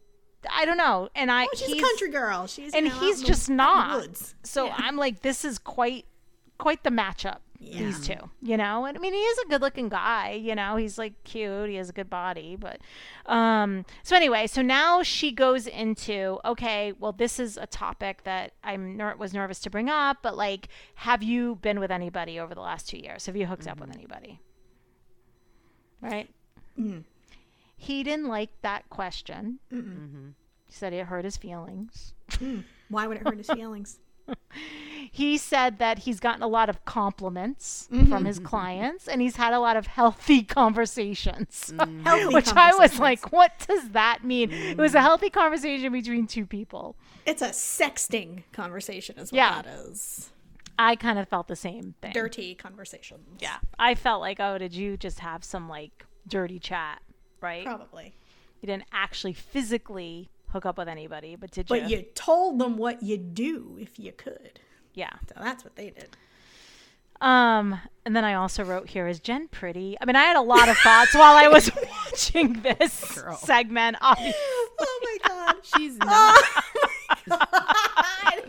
I don't know, and I Oh, she's a country girl. She's and you know, he's just not. So Yeah. I'm like, this is quite quite the matchup. These two, you know, and I mean, he is a good-looking guy. You know, he's like cute. He has a good body, but um. So anyway, so now she goes into okay. Well, this is a topic that I'm ner- was nervous to bring up, but like, have you been with anybody over the last two years? Have you hooked up with mm-hmm. anybody? Right. Mm-hmm. He didn't like that question. Mm-hmm. He said it hurt his feelings. Mm. Why would it hurt his <laughs> feelings? He said that he's gotten a lot of compliments Mm-hmm. from his mm-hmm. clients and he's had a lot of healthy <laughs> conversations. Mm-hmm. Healthy <laughs> which i was like what does that mean? It was a mm-hmm. healthy conversation between two people. It's a sexting conversation, is what Yeah. that is. i kind of felt the same thing. Dirty conversations. yeah. I felt like oh did you just have some like dirty chat? Right? Probably. you didn't actually physically hook up with anybody but did you? But you you told them what you'd do if you could. yeah So that's what they did. Um, and then I also wrote here is Jen pretty? I mean, I had a lot of thoughts while I was <laughs> watching this Girl. segment. Obviously. Oh my god. <laughs> She's not. I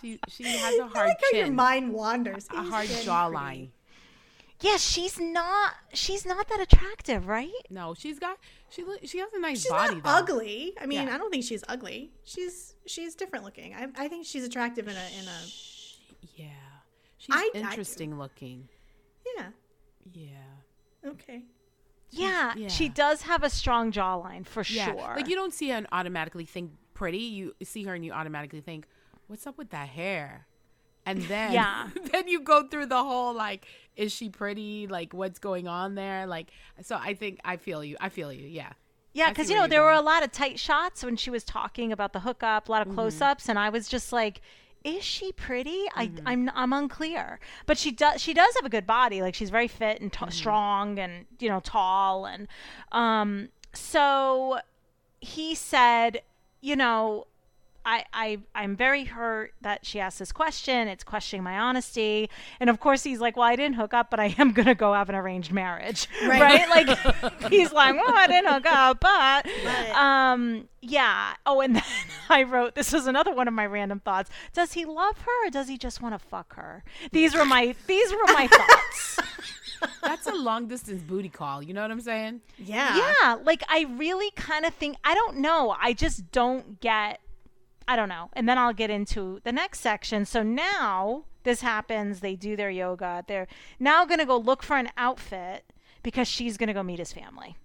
she she has a hard like how your mind wanders. a Is hard Jen jawline. Yeah, she's not. She's not that attractive, right? No, she's got she look she has a nice She's body not though. ugly. I mean, Yeah. I don't think she's ugly. She's she's different looking. I, I think she's attractive in a in a Yeah, she's I- I- interesting looking. yeah. Yeah, Okay. Yeah, she does have a strong jawline for yeah. sure. Like you don't see her and automatically think pretty. You see her and you automatically think, "What's up with that hair?" And then Yeah. <laughs> then you go through the whole like, is she pretty? Like, what's going on there? Like, so I think I feel you. I feel you. Yeah. yeah, because you know there were a lot of tight shots when she was talking about the hookup, a lot of Mm-hmm. close-ups, and I was just like. Is she pretty? Mm-hmm. I, I'm I'm unclear, but she does she does have a good body. Like she's very fit and t- Mm-hmm. strong and you know tall and um. So he said, you know, I, I I'm very hurt that she asked this question. It's questioning my honesty. And of course he's like, Well, I didn't hook up, but I am gonna go have an arranged marriage. Right. <laughs> Right? Like he's like, Well, I didn't hook up, but But- um yeah. Oh, and <laughs> then I wrote this was another one of my random thoughts. Does he love her or does he just want to fuck her? These were my these were my thoughts. <laughs> That's a long distance booty call. You know what I'm saying? Yeah. yeah like i really kind of think i don't know i just don't get i don't know and then i'll get into the next section so now this happens they do their yoga they're now going to go look for an outfit because she's going to go meet his family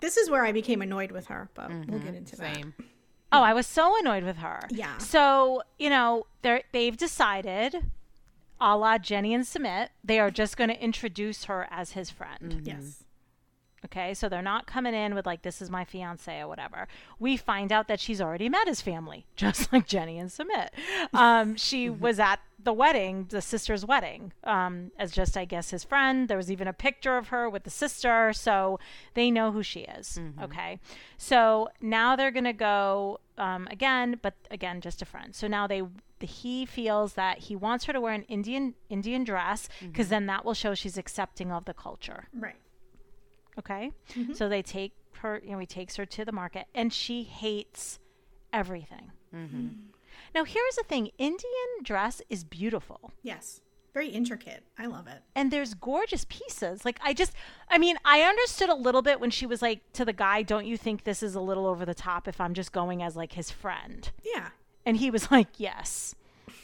This is where I became annoyed with her, but we'll mm-hmm. get into that. Same. oh i was so annoyed with her Yeah. so you know they're they've decided a la jenny and Sumit they are just going to introduce her as his friend Yes. Okay, so they're not coming in with like this is my fiance or whatever. We find out that she's already met his family, <laughs> just like Jenny and Sumit. Um, she was at the wedding, the sister's wedding, um, as just I guess his friend. There was even a picture of her with the sister, so they know who she is. Okay, so now they're gonna go um, again, but again just a friend. So now they he feels that he wants her to wear an Indian Indian dress because then that will show she's accepting of the culture. Right. Okay. Mm-hmm. So they take her, you know, he takes her to the market and she hates everything. Mm-hmm. Mm. Now, here's the thing Indian dress is beautiful Yes. Very intricate. I love it. and there's gorgeous pieces. Like, I just, I mean, I understood a little bit when she was like to the guy, Don't you think this is a little over the top if I'm just going as like his friend? Yeah. And he was like, Yes.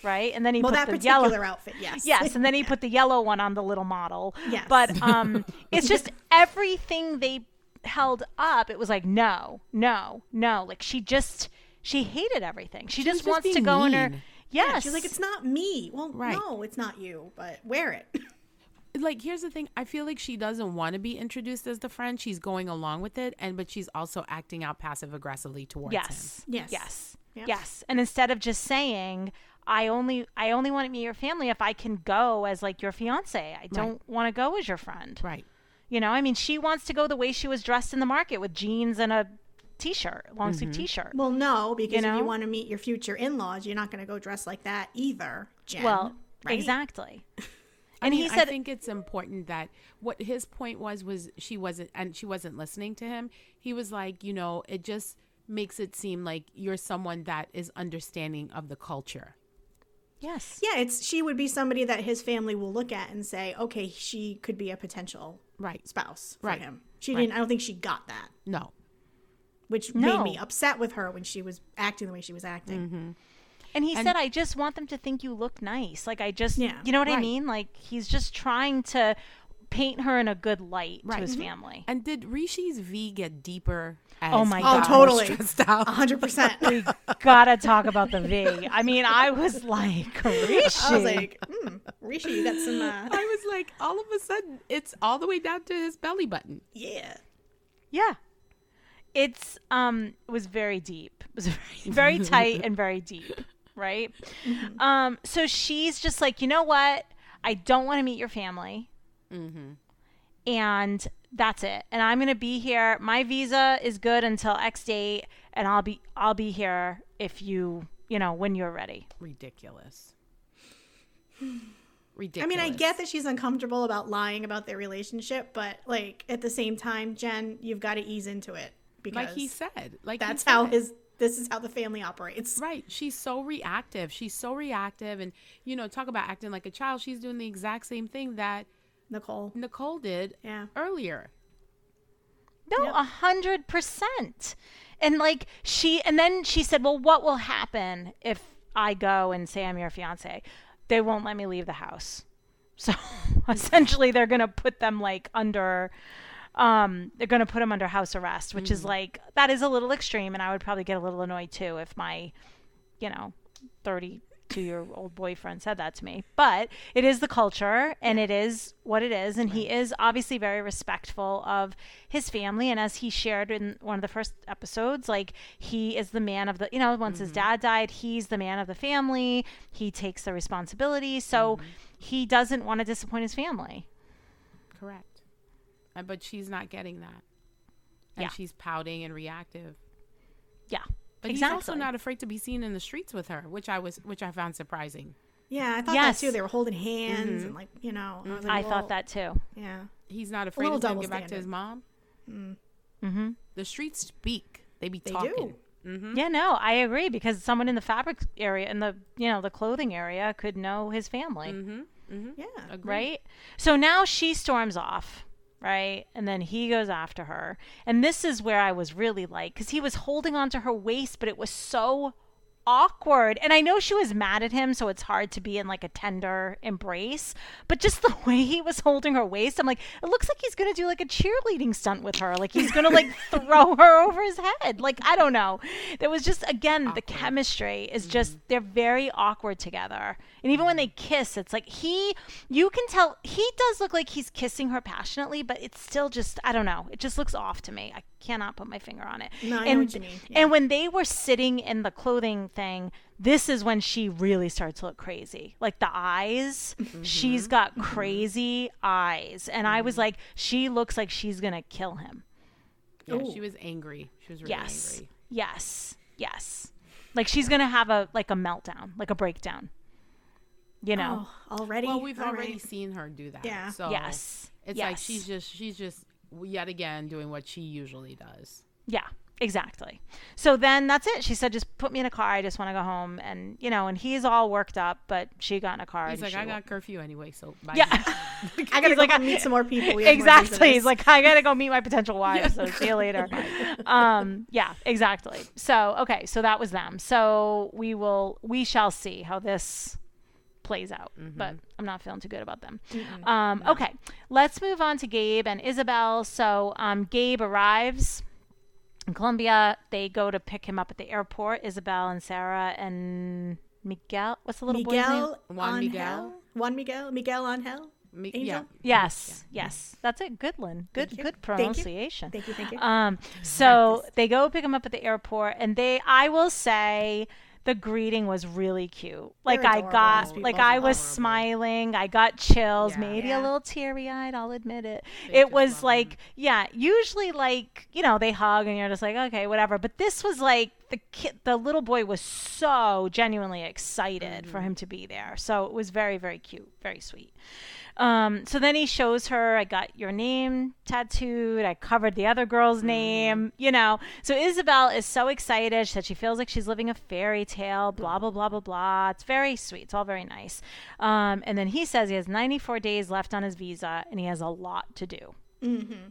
Right. And then he Well, put that the particular yellow. outfit, yes. <laughs> Yes, and then he <laughs> put the yellow one on the little model. Yes. But um <laughs> it's just everything they held up, it was like no, no, no. Like she just she hated everything. She just just wants to being go in her mean. Yes. She's like, it's not me. Well, Right. no, it's not you, but wear it. like here's the thing i feel like she doesn't want to be introduced as the friend she's going along with it and but she's also acting out passive aggressively towards him. Yes. Yes. Yes. Yep. Yes. And instead of just saying I only I only want to meet your family if I can go as like your fiance. I don't want to go as your friend. right You know, I mean, she wants to go the way she was dressed in the market with jeans and a t-shirt, long sleeve mm-hmm. t-shirt. well, no, because if know? you want to meet your future in laws, you're not going to go dressed like that either, Jen. Well, Right? Exactly. <laughs> I And mean, he said, I think it's important that what his point was was she wasn't and she wasn't listening to him. He was like, you know, it just makes it seem like you're someone that is understanding of the culture. Yes. Yeah, it's she would be somebody that his family will look at and say, okay, she could be a potential Right. spouse for Right. him. She Right. didn't. I don't think she got that, No. which No. made me upset with her when she was acting the way she was acting. Mm-hmm. And he And- said, I just want them to think you look nice. Like, I just, Yeah. you know what I mean? Like, he's just trying to paint her in a good light Right. to his Mm-hmm. family. And did Rishi's V get deeper? As Oh my God. Oh, totally. A hundred percent. We Gotta talk about the V. I mean, I was like, Rishi. <laughs> I was like, hmm, Rishi, you got some. Uh, <laughs> I was like, all of a sudden, it's all the way down to his belly button. yeah. yeah. It's, um, it was very deep. It was very, <laughs> very tight and very deep. Right. Mm-hmm. Um, so she's just like, you know what? I don't want to meet your family. Mm-hmm. and that's it. And I'm gonna be here. My visa is good until X date, and I'll be I'll be here if you you know when you're ready. Ridiculous. Ridiculous. <sighs> I mean, I get that she's uncomfortable about lying about their relationship, but like at the same time, Jen, you've got to ease into it because like he said, like he that's how his. This is how the family operates. Right. She's so reactive. She's so reactive. And, you know, talk about acting like a child. She's doing the exact same thing that Nicole. Nicole did Yeah. earlier. No, a hundred percent. And like she, and then she said, "Well, what will happen if I go and say I'm your fiance? They won't let me leave the house." So <laughs> essentially, they're gonna put them like under. Um, they're gonna put them under house arrest, which is like that is a little extreme, and I would probably get a little annoyed too if my, you know, thirty-two year old boyfriend said that to me. But it is the culture, and it is what it is, and he is obviously very respectful of his family. And as he shared in one of the first episodes, like he is the man of the, you know, once his mm-hmm. dad died, he's the man of the family. He takes the responsibility, so mm-hmm. he doesn't want to disappoint his family. Correct. And, but she's not getting that. And Yeah. she's pouting and reactive. Yeah, But exactly. he's also not afraid to be seen in the streets with her, which I was, which I found surprising. Yeah, I thought Yes. that too. They were holding hands and like you know. I, was like, I well, thought that too. Yeah. He's not afraid to double get back to his mom. Mm-hmm. The streets speak. They be They talking. do. Mm-hmm. Yeah, no, I agree because someone in the fabric area, in the you know the clothing area, could know his family. Mm-hmm. Mm-hmm. Yeah. Agreed. right? So now she storms off, right? And then he goes after her. And this is where I was really like, because he was holding onto her waist, but it was so awkward. And I know she was mad at him, so it's hard to be in like a tender embrace. But just the <laughs> way he was holding her waist, I'm like, it looks like he's gonna do like a cheerleading stunt with her. Like he's gonna like <laughs> throw her over his head. Like I don't know. There was just again the chemistry is mm-hmm. just they're very awkward together. And even when they mm-hmm. kiss, it's like he you can tell he does look like he's kissing her passionately, but it's still just I don't know. It just looks off to me. I cannot put my finger on it. No, I know and, what you mean. Yeah. And when they were sitting in the clothing thing, this is when she really starts to look crazy. Like the eyes, Mm-hmm. she's got crazy eyes. And I was like, she looks like she's going to kill him. Yeah, Ooh. she was angry. She was really Yes. angry. Yes. Yes. Like she's going to have a like a meltdown, like a breakdown. You know. Oh, already. Well, we've All already right. seen her do that. Yeah. So Yes. it's like she's just she's just yet again doing what she usually does. Yeah, exactly. So then that's it. She said, just put me in a car. I just want to go home. And, you know, and he's all worked up, but she got in a car. He's like, I got curfew anyway, so bye. Yeah. <laughs> <laughs> I gotta go like, meet some more people. Exactly. He's like, I gotta go meet my potential <laughs> wife. So see you later. um, yeah, exactly. So okay, so that was them. So we will, we shall see how this plays out. But I'm not feeling too good about them. Um, okay, let's move on to Gabe and Isabel. So um, Gabe arrives in Colombia. They go to pick him up at the airport. Isabel and Sarah and Miguel. What's the little boy's name? Juan Angel? Miguel? Juan Miguel. Miguel Angel. Me- Angel? yeah. Yes, yes, that's it. Good, Lynn. Good, Thank you. good Thank you. pronunciation. Thank you. Thank you. Um, so they go pick him up at the airport, and they, I will say, the greeting was really cute. Like I got like. I was Adorable. smiling, I got chills, Yeah. maybe Yeah. a little teary-eyed, I'll admit it. They it was like him. yeah, usually like, you know, they hug and you're just like, okay, whatever, but this was like the kid the little boy was so genuinely excited for him to be there. So it was very very cute, very sweet. Um, so then he shows her, I got your name tattooed. I covered the other girl's name, you know. So Isabel is so excited. She said she feels like she's living a fairy tale, blah, blah, blah, blah, blah. It's very sweet. It's all very nice. Um, and then he says he has 94 days left on his visa and he has a lot to do. Mm-hmm.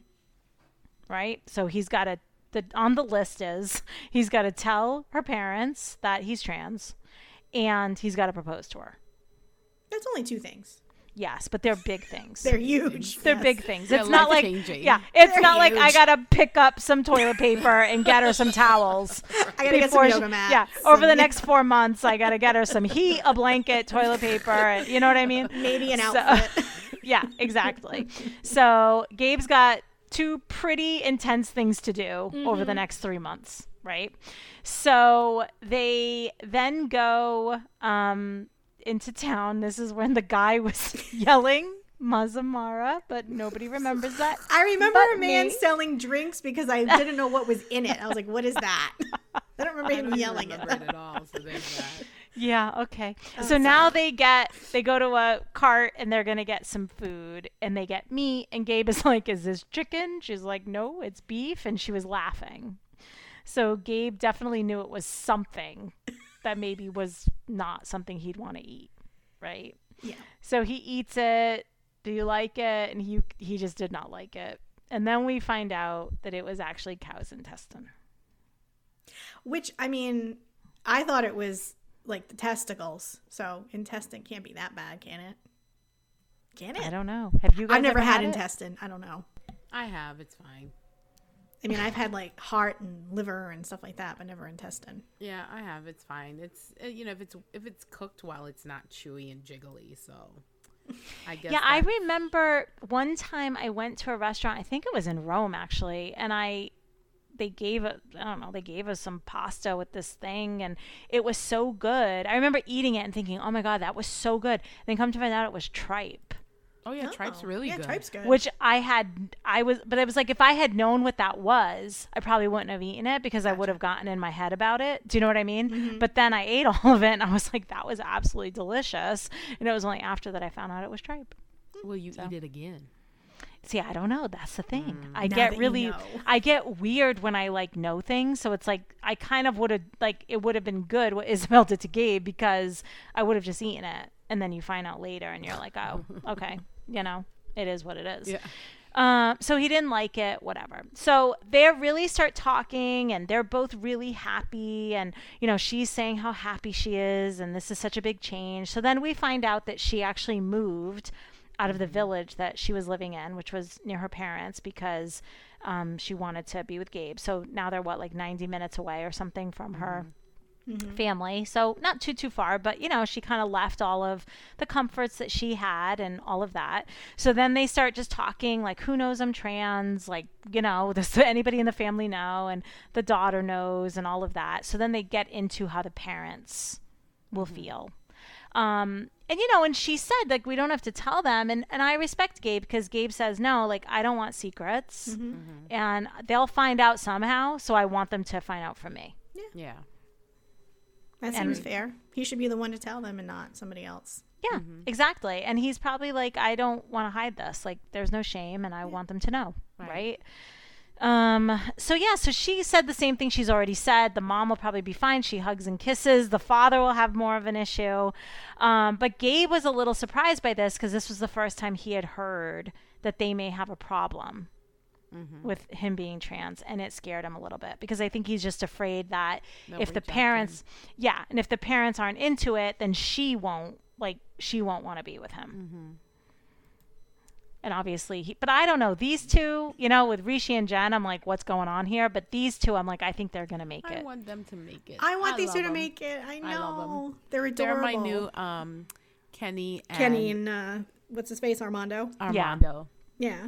Right? So he's got to, the, on the list is <laughs> he's got to tell her parents that he's trans and he's got to propose to her. That's only two things. Yes, but they're big things. They're huge. They're Yes. big things. They're It's not like life-changing. yeah, it's They're not like I gotta pick up some toilet paper and get her some towels. <laughs> I gotta get some she- yoga mats. Yeah, over the and- next four months, I gotta get her some heat, a blanket, toilet paper. and- You know what I mean? Maybe an So- outfit. <laughs> <laughs> yeah, exactly. So Gabe's got two pretty intense things to do over Mm-hmm. the next three months, right? So they then go um, into town. This is when the guy was <laughs> yelling Mazamorra, but nobody remembers that. <laughs> I remember a man me. selling drinks because I didn't know what was in it. I was like, "What is that?" <laughs> I don't remember I him don't yelling remember it. it at all. So that. Yeah, okay. so now they get they go to a cart and they're gonna get some food and they get meat and Gabe is like, Is this chicken? She's like, No, it's beef and she was laughing. So Gabe definitely knew it was something that maybe was not something he'd want to eat. Right? Yeah. So he eats it. Do you like it? And he he just did not like it. And then we find out that it was actually cow's intestine. Which I mean, I thought it was like the testicles. So intestine can't be that bad, can it? Can it? I don't know. Have you guys I've never ever had it? intestine. I don't know. I have. It's fine. I mean, I've had like heart and liver and stuff like that, but never intestine. Yeah, I have. It's fine. It's uh, you know if it's if it's cooked well, it's not chewy and jiggly. So I guess. Yeah, I remember one time I went to a restaurant. I think it was in Rome actually, and I they gave it. I don't know. They gave us some pasta with this thing, and it was so good. I remember eating it and thinking, "Oh my god, that was so good." then come to find out, it was tripe, Oh yeah, tripe's really yeah, good. tripe's good. which I had. I was, but I was like if I had known what that was, I probably wouldn't have eaten it because I would have gotten in my head about it. Do you know what I mean? Mm-hmm. But then I <laughs> ate all of it, and I was like, "That was absolutely delicious." And it was only after that I found out it was tripe. Will you eat it again? See, I don't know. That's the thing. I Mm. Now get that you really, know. I get weird when I like know things. So it's like I kind of would have like it would have been good what Isabel did to Gabe because I would have just eaten it, and then you find out later, and you're like, oh, okay, you know, it is what it is. Yeah. Um, so he didn't like it, whatever. So they really start talking, and they're both really happy. And, you know, she's saying how happy she is, and this is such a big change. So then we find out that she actually moved out of the village that she was living in, which was near her parents, because um, she wanted to be with Gabe. So now they're, what, like 90 minutes away or something from her Mm-hmm. family. So not too too far, but you know, she kind of left all of the comforts that she had and all of that. So then they start just talking like who knows I'm trans, like, you know, <laughs> does anybody in the family know and the daughter knows and all of that. So then they get into how the parents will mm-hmm. feel. Um and you know, and she said like we don't have to tell them and and I respect Gabe because Gabe says no, like I don't want secrets. Mm-hmm. And they'll find out somehow, so I want them to find out from me. Yeah. Yeah. That And- seems fair. He should be the one to tell them and not somebody else. Yeah, exactly. And he's probably like, I don't want to hide this. Like, there's no shame, and I want them to know, right. Right. Um. So yeah. So she said the same thing she's already said. The mom will probably be fine. She hugs and kisses. The father will have more of an issue. Um. But Gabe was a little surprised by this because this was the first time he had heard that they may have a problem with him being trans, and it scared him a little bit because I think he's just afraid that They'll if the reject him. parents, yeah, and if the parents aren't into it, then she won't like she won't want to be with him. Mm-hmm. And obviously, he, but I don't know these two. You know, with Rishi and Jen, I'm like, what's going on here? But these two, I'm like, I think they're gonna make I it. I want them to make it. I want these love two to them. make it. I know. I love 'em. They're adorable. They're my new um, Kenny and Kenny and uh, what's his face, Armando. Armando. Yeah. Yeah,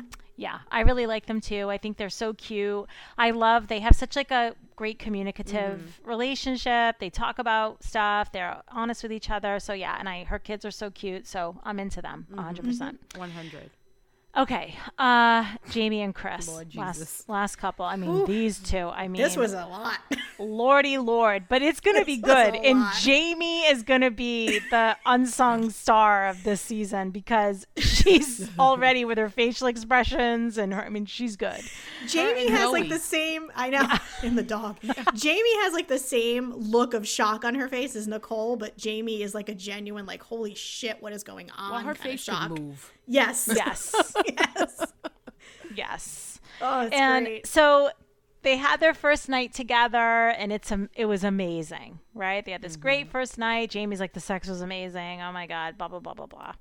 I really like them too. I think they're so cute. I love they have such like a great communicative mm-hmm. relationship. They talk about stuff. They're honest with each other. So yeah, and I her kids are so cute. So I'm into them mm-hmm. 100%. percent 100. Okay, uh Jamie and Chris. Lord last Jesus. last couple. I mean, these two. I mean, This was a lot. lordy lord, but it's going to be This was good. And lot. Jamie is going to be the unsung star of this season because she's <laughs> already with her facial expressions and her I mean, she's good. Jamie and has like the same. I know <laughs> in the dog. Jamie has like the same look of shock on her face as Nicole, but Jamie is like a genuine like, holy shit, what is going on? Well, her face shock. should move. Yes. <laughs> Yes. yes. yes. Oh, it's and great. so they had their first night together and it's um, it was amazing, right? They had this Mm-hmm. great first night. Jamie's like the sex was amazing. Oh my god, blah blah blah blah blah.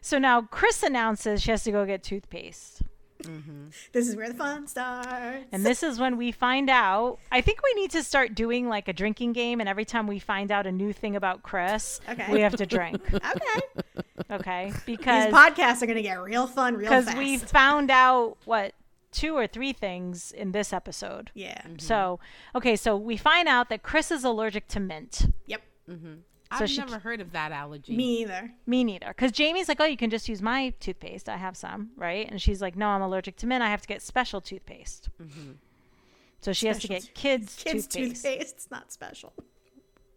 So now Chris announces she has to go get toothpaste. Mm-hmm. This is where the fun starts. And this is when we find out. I think we need to start doing like a drinking game, and every time we find out a new thing about Chris, Okay. we have to drink. <laughs> okay. Okay, These because podcasts are gonna get real fun, real fast. because we found out what two or three things in this episode. yeah. So okay, so we find out that Chris is allergic to mint. Yep. Mm-hmm. I've she never heard of that allergy. Me either. Me neither. Because Jamie's like, oh, you can just use my toothpaste. I have some, right? And she's like, no, I'm allergic to mint. I have to get special toothpaste. Mm-hmm. So she has to get kids, Kids toothpaste. toothpaste. It's not special.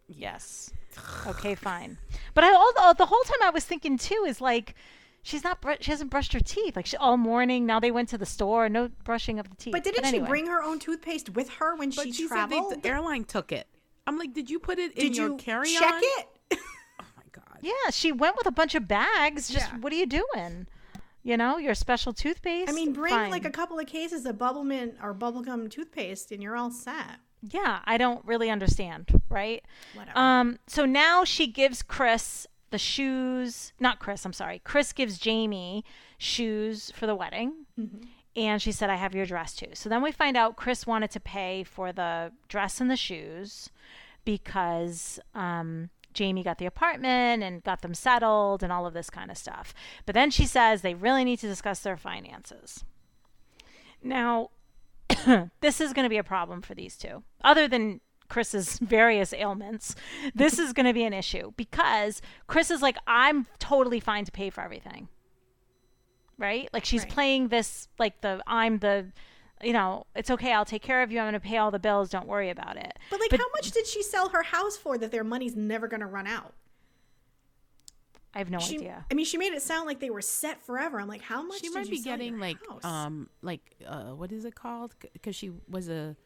Yes. <sighs> Okay, fine. But I all the whole time I was thinking too is like she's not br- she hasn't brushed her teeth like she, all morning. Now they went to the store, no brushing of the teeth. But didn't anyway. she bring her own toothpaste with her when But she, she, said traveled? they, the airline took it. I'm like, did you put it in Did your you carry-on? check it? <laughs> Oh my god. Yeah, she went with a bunch of bags. Just Yeah. what are you doing? You know, your special toothpaste. I mean, bring Fine. like a couple of cases of bubblemint or bubblegum toothpaste, and you're all set. Yeah, I don't really understand, right? Whatever. Um, so now she gives Chris the shoes. Not Chris, I'm sorry. Chris gives Jamie shoes for the wedding. And she said, I have your dress too. So then we find out Chris wanted to pay for the dress and the shoes because um, Jamie got the apartment and got them settled and all of this kind of stuff. But then she says they really need to discuss their finances. Now, <coughs> this is going to be a problem for these two. Other than Chris's <laughs> various ailments, this is going to be an issue because Chris is like, I'm totally fine to pay for everything. Right? Like she's Right. playing this, like the, I'm the, you know, it's okay. I'll take care of you. I'm going to pay all the bills. Don't worry about it. but like, how much did she sell her house for that their money's never going to run out? I have no She, idea. I mean, she made it sound like they were set forever. I'm like, how much? She did might be sell getting like house? um like uh what is it called? Because she was a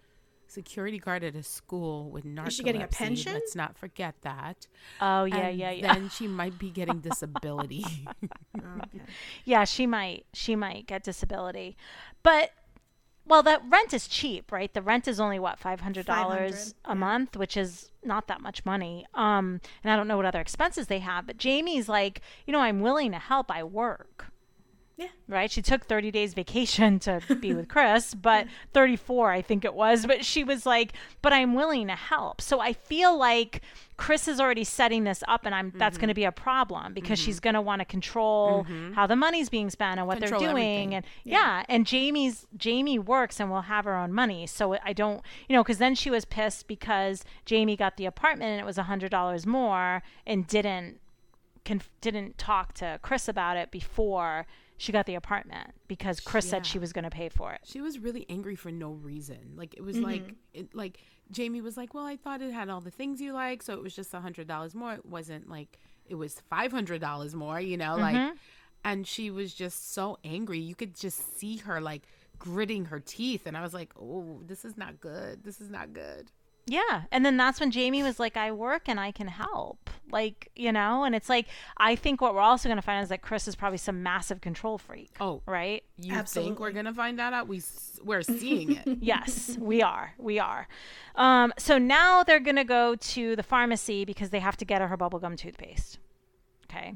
security guard at a school with narcolepsy. Is she getting a pension? Let's not forget that. Oh, yeah, And yeah, yeah. Then she might be getting <laughs> disability. Okay. Yeah, she might she might get disability. But well, that rent is cheap, right? The rent is only what five hundred dollars 500, a month, which is not that much money. Um, and I don't know what other expenses they have, but Jamie's like, you know, I'm willing to help. I work, Yeah. right? She took thirty days vacation to be with <laughs> Chris, but thirty four, I think it was. But she was like, but I'm willing to help. So I feel like Chris is already setting this up, and I'm that's Mm-hmm. going to be a problem because she's going to want to control how the money's being spent and what Control they're doing, everything. and yeah. and Jamie's Jamie works and will have her own money. So I don't, you know, because then she was pissed because Jamie got the apartment and it was a hundred dollars more and didn't conf- didn't talk to Chris about it before she got the apartment because Chris said she was going to pay for it. she was really angry for no reason. Like it was Mm-hmm. like it, like Jamie was like, "Well, I thought it had all the things you like, so it was just a hundred dollars more. It wasn't like it was five hundred dollars more, you know." Mm-hmm. Like, and she was just so angry. You could just see her like gritting her teeth, and I was like, "Oh, this is not good. This is not good." Yeah. And then that's when Jamie was like, I work and I can help. Like, you know, and it's like, I think what we're also going to find is that Chris is probably some massive control freak. Oh, Right? You think we're gonna find that out? We, we're seeing it. <laughs> yes, we are. We are. Um, so now they're going to go to the pharmacy because they have to get her her bubblegum toothpaste. Okay.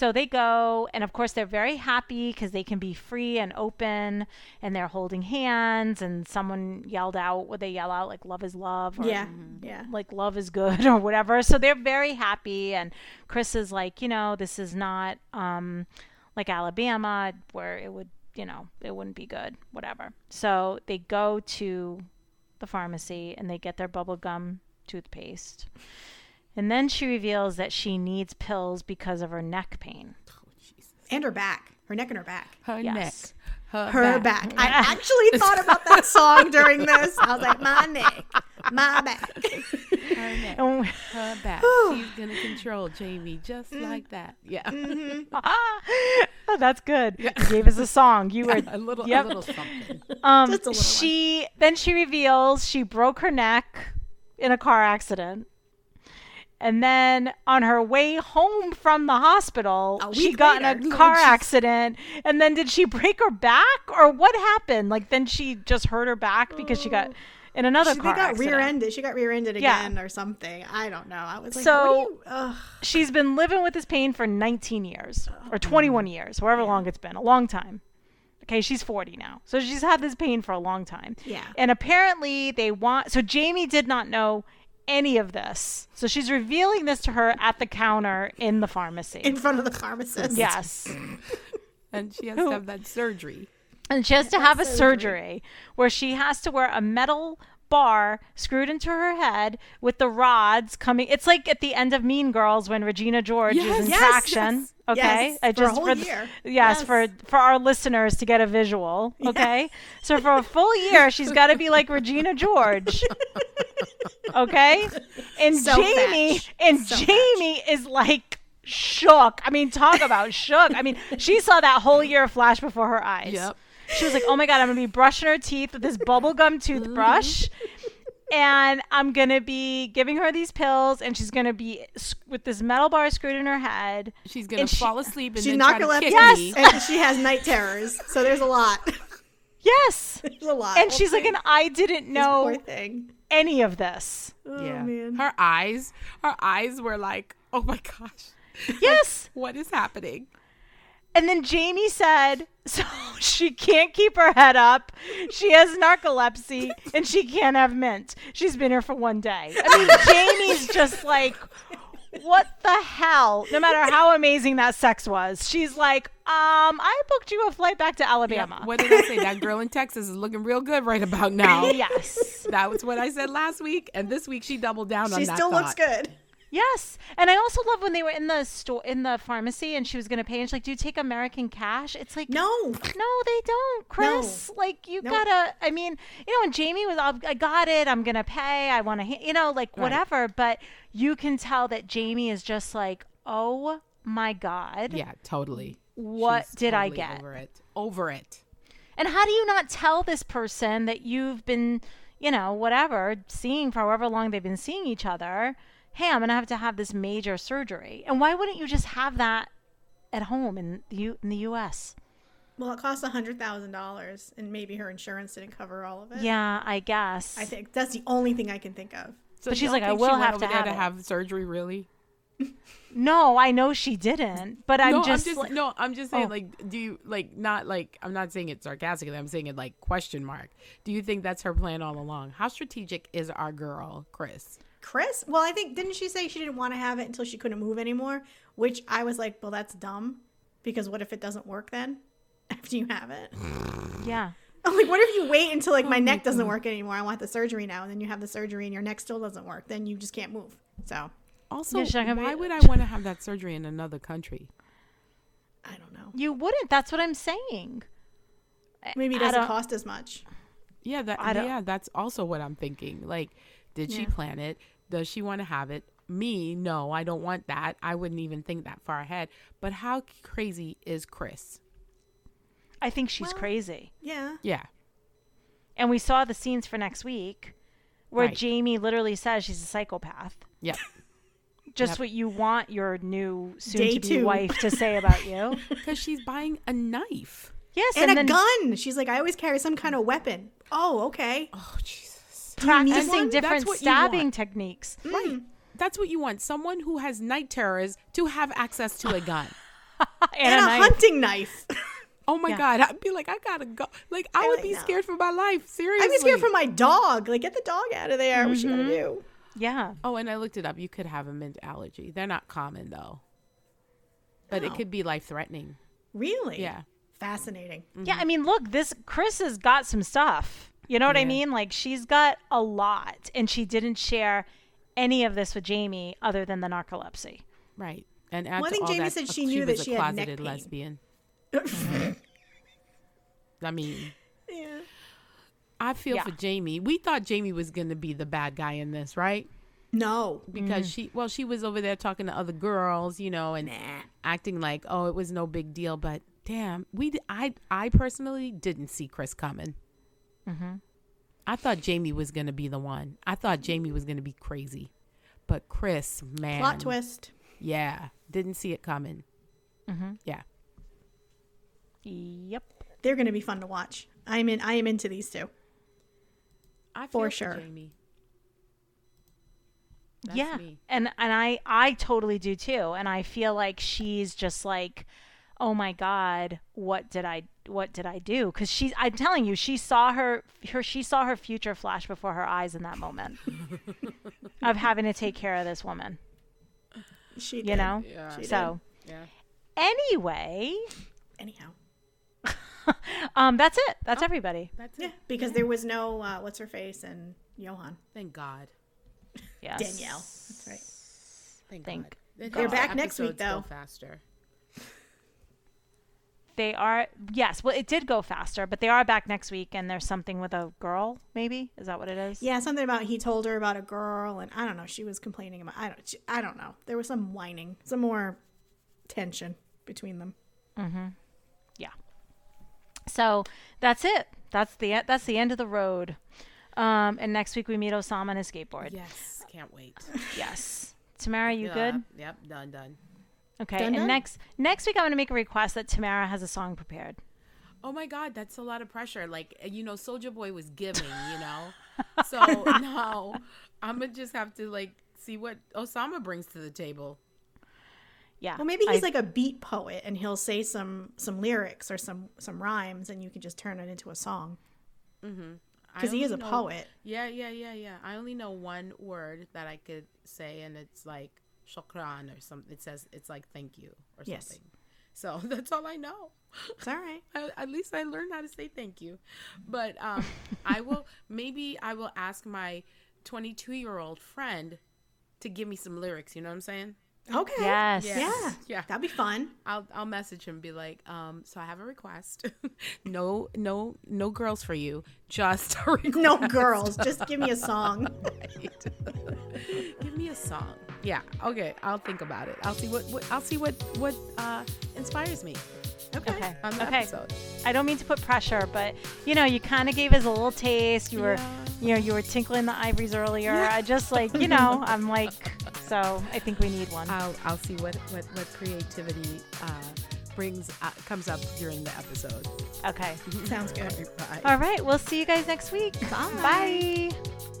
So they go, and of course, they're very happy because they can be free and open, and they're holding hands. And someone yelled out, would they yell out like "love is love"? Or, Yeah. Yeah. like love is good <laughs> or whatever. So they're very happy and Chris is like, you know, this is not um like Alabama where it would you know, it wouldn't be good, whatever. So they go to the pharmacy and they get their bubblegum toothpaste. And then she reveals that she needs pills because of her neck pain. And her back. Her neck and her back. Her Yes. neck. Her, Her back. back. I actually <laughs> thought about that song during this. I was like, my neck, my back. <laughs> Her neck. And Her back. She's gonna control Jamie just like that. Yeah. <laughs> oh, that's good. You gave us a song. You were a little Yep. a little something. Um, Just a little one. she then she reveals she broke her neck in a car accident, and then on her way home from the hospital, A she got in a <laughs> car Oh, accident. And then did she break her back or what happened? Like then she just hurt her back because she got oh. in another She, car got accident. rear-ended. She got rear-ended Yeah. again or something. I don't know. I was like, So- you. She's been living with this pain for 19 years or 21 years, however long it's been, a long time. Okay, she's 40 now. So she's had this pain for a long time. Yeah. And apparently they want so Jamie did not know any of this. So she's revealing this to her at the counter in the pharmacy. in front of the pharmacist. yes. <laughs> And she has to have that surgery. And she has to have a surgery. surgery where she has to wear a metal bar screwed into her head with the rods coming. It's like at the end of Mean Girls when Regina George Yes, is in yes, traction. yes, Okay, yes, I for a just whole the- year. yes, Yes. for for our listeners to get a visual. <laughs> Okay, so for a full year, she's got to be like Regina George. <laughs> okay, and So Jamie fetch. and So Jamie is like shook. I mean, talk about shook. I mean, she saw that whole year flash before her eyes. Yep. She was like, "Oh my god, I'm gonna be brushing her teeth with this bubblegum mm-hmm. toothbrush." And I'm gonna be giving her these pills, and she's gonna be with this metal bar screwed in her head. She's gonna And she- fall asleep and She's then try to narcoleptic kick Yes. me. and she has night terrors. So there's a lot. Yes, <laughs> there's a lot. and she's like, "And I didn't know poor thing. any of this." Oh, yeah. man. Her eyes, her eyes were like, oh my gosh, <laughs> Yes, what is happening? And then Jamie said, <laughs> so she can't keep her head up. She has narcolepsy and she can't have mint. She's been here for one day. I mean, <laughs> Jamie's just like, what the hell? No matter how amazing that sex was, she's like, um, I booked you a flight back to Alabama. What did I say? That <laughs> girl in Texas is looking real good right about now. Yes. That was what I said last week, and this week she doubled down on that. She that. still looks good. Yes. And I also love when they were in the store in the pharmacy and she was gonna pay and she's like, Do you take American cash? It's like No. No, they don't, Chris. Like you Nope. gotta. I mean, you know, when Jamie was, "I'll- I got it. I'm gonna pay. I want to, you know, like Right. whatever. But you can tell that Jamie is just like, oh my god, Yeah, totally. What She's did I get? Over it. Over it. And how do you not tell this person that you've been, you know, whatever, seeing for however long they've been seeing each other? Hey, I'm gonna have to have this major surgery. And why wouldn't you just have that at home in the U- in the U.S.? Well, it costs a hundred thousand dollars, and maybe her insurance didn't cover all of it. Yeah, I guess. I think that's the only thing I can think of. So But she's like, I will she have to have to have surgery. Really? <laughs> No, I know she didn't, but I'm no, just, I'm just like- no. I'm just saying, Oh. like, do you like not like? I'm not saying it sarcastically. I'm saying it like question mark. Do you think that's her plan all along? How strategic is our girl, Chris? Chris? Well, I think didn't she say she didn't want to have it until she couldn't move anymore? Which I was like, well, that's dumb. Because what if it doesn't work then? <laughs> After you have it, <sighs> yeah. <laughs> I'm like, what if you wait until like my Oh my neck doesn't work anymore? I want the surgery now, and then you have the surgery and your neck still doesn't work. Then you just can't move. So Also, Yeah, she's not gonna why be- would I want to have that surgery in another country? I don't know. You wouldn't. That's what I'm saying. Maybe it doesn't cost as much. Yeah, that yeah, that's also what I'm thinking. Like, did she plan it? Does she want to have it? Me, no, I don't want that. I wouldn't even think that far ahead. But how crazy is Chris? I think she's Well- crazy. Yeah. Yeah. And we saw the scenes for next week where Right. Jamie literally says she's a psychopath. Yep. <laughs> Just Yep. what you want your new Day soon to be two. wife to say about you. <laughs> <laughs> Because she's buying a knife. Yes, And, and, a then gun. She's like, I always carry some kind of weapon. Oh, okay. Oh, Jesus. Practicing one? different That's what you stabbing techniques. Mm. Right. That's what you want. Someone who has night terrors to have access to a gun. <laughs> And, And, a a knife. hunting knife. <laughs> Oh my Yeah. God. I'd be like, I gotta go. Like, I would like, be no. scared for my life. Seriously. I'd be scared for my dog. Like, get the dog out of there. What's she gonna mm-hmm. do? Yeah. Oh, and I looked it up. You could have a mint allergy. They're not common though. But Oh. it could be life threatening. Really? Yeah. Fascinating. Yeah, I mean, look, this Chris has got some stuff. You know what I mean? Like she's got a lot, and she didn't share any of this with Jamie other than the narcolepsy. Right. And add Well, I think Jamie that, said uh, she knew that she a had neck closeted pain. lesbian. <laughs> I mean, Yeah. I feel Yeah. for Jamie. We thought Jamie was going to be the bad guy in this, right? No. Because Mm. she, well, she was over there talking to other girls, you know, and Nah. acting like, oh, it was no big deal. But damn, we, I I personally didn't see Chris coming. Mm-hmm. I thought Jamie was going to be the one. I thought Jamie was going to be crazy, but Chris, man, Plot twist. Yeah, didn't see it coming. Mm-hmm. Yeah. Yep. They're going to be fun to watch. I'm in. I am into these two. I For feel sure. Jamie. That's yeah, me. and and I I totally do too, and I feel like she's just like, oh my god, what did I what did I do? Because she's I'm telling you, she saw her her she saw her future flash before her eyes in that moment <laughs> of having to take care of this woman. She. You did. know, Yeah. She so Yeah. anyway, Anyhow. <laughs> um, that's it. That's everybody. That's Yeah, it. because there was no uh, what's her face and Yohan Thank God. Yes. Danielle. That's right. Thank, Thank God. The They're back next week, episodes go though. faster. They are yes. Well, it did go faster, but they are back next week, and there's something with a girl. Maybe is that what it is? Yeah, something about he told her about a girl, and I don't know. She was complaining about. I don't. She, I don't know. There was some whining, some more tension between them. Mm-hmm. Yeah. So that's it. That's the that's the end of the road. Um, and next week we meet Osama on a skateboard. Yes. Can't wait. Yes. Tamara, you Yeah, good? Yep. Done. Done. Okay. Done, and next next week I'm going to make a request that Tamara has a song prepared. Oh my God, that's a lot of pressure. Like uh, you know, Soldier Boy was giving, you know. <laughs> So <laughs> now I'm gonna just have to like see what Osama brings to the table. Yeah. Well, maybe he's I- like a beat poet, and he'll say some some lyrics or some some rhymes, and you can just turn it into a song. I Because he is a know- poet. Yeah, yeah, yeah, yeah. I only know one word that I could say, and it's like shukran or something. It says it's like thank you or Yes. something. So <laughs> that's all I know. It's all right. <laughs> I, at least I learned how to say thank you. But um, I <laughs> will maybe I will ask my 22 year old friend to give me some lyrics. You know what I'm saying? Okay. Yes. Yeah. Yeah. That'd be fun. I'll I'll message him and be like, um, so I have a request. <laughs> no, no, no girls for you. Just a <laughs> request. No girls. Just give me a song. <laughs> Give me a song. Yeah. Okay. I'll think about it. I'll see what, what I'll see what what uh, inspires me Okay. Okay. on the Okay. episode. I don't mean to put pressure, but you know, you kind of gave us a little taste. You were, Yeah. you know, you were tinkling the ivories earlier. I just like, you know, I'm like, so I think we need one. I'll I'll see what what what creativity uh, brings uh, comes up during the episode. Okay. Sounds good. All right. We'll see you guys next week. Bye. Bye.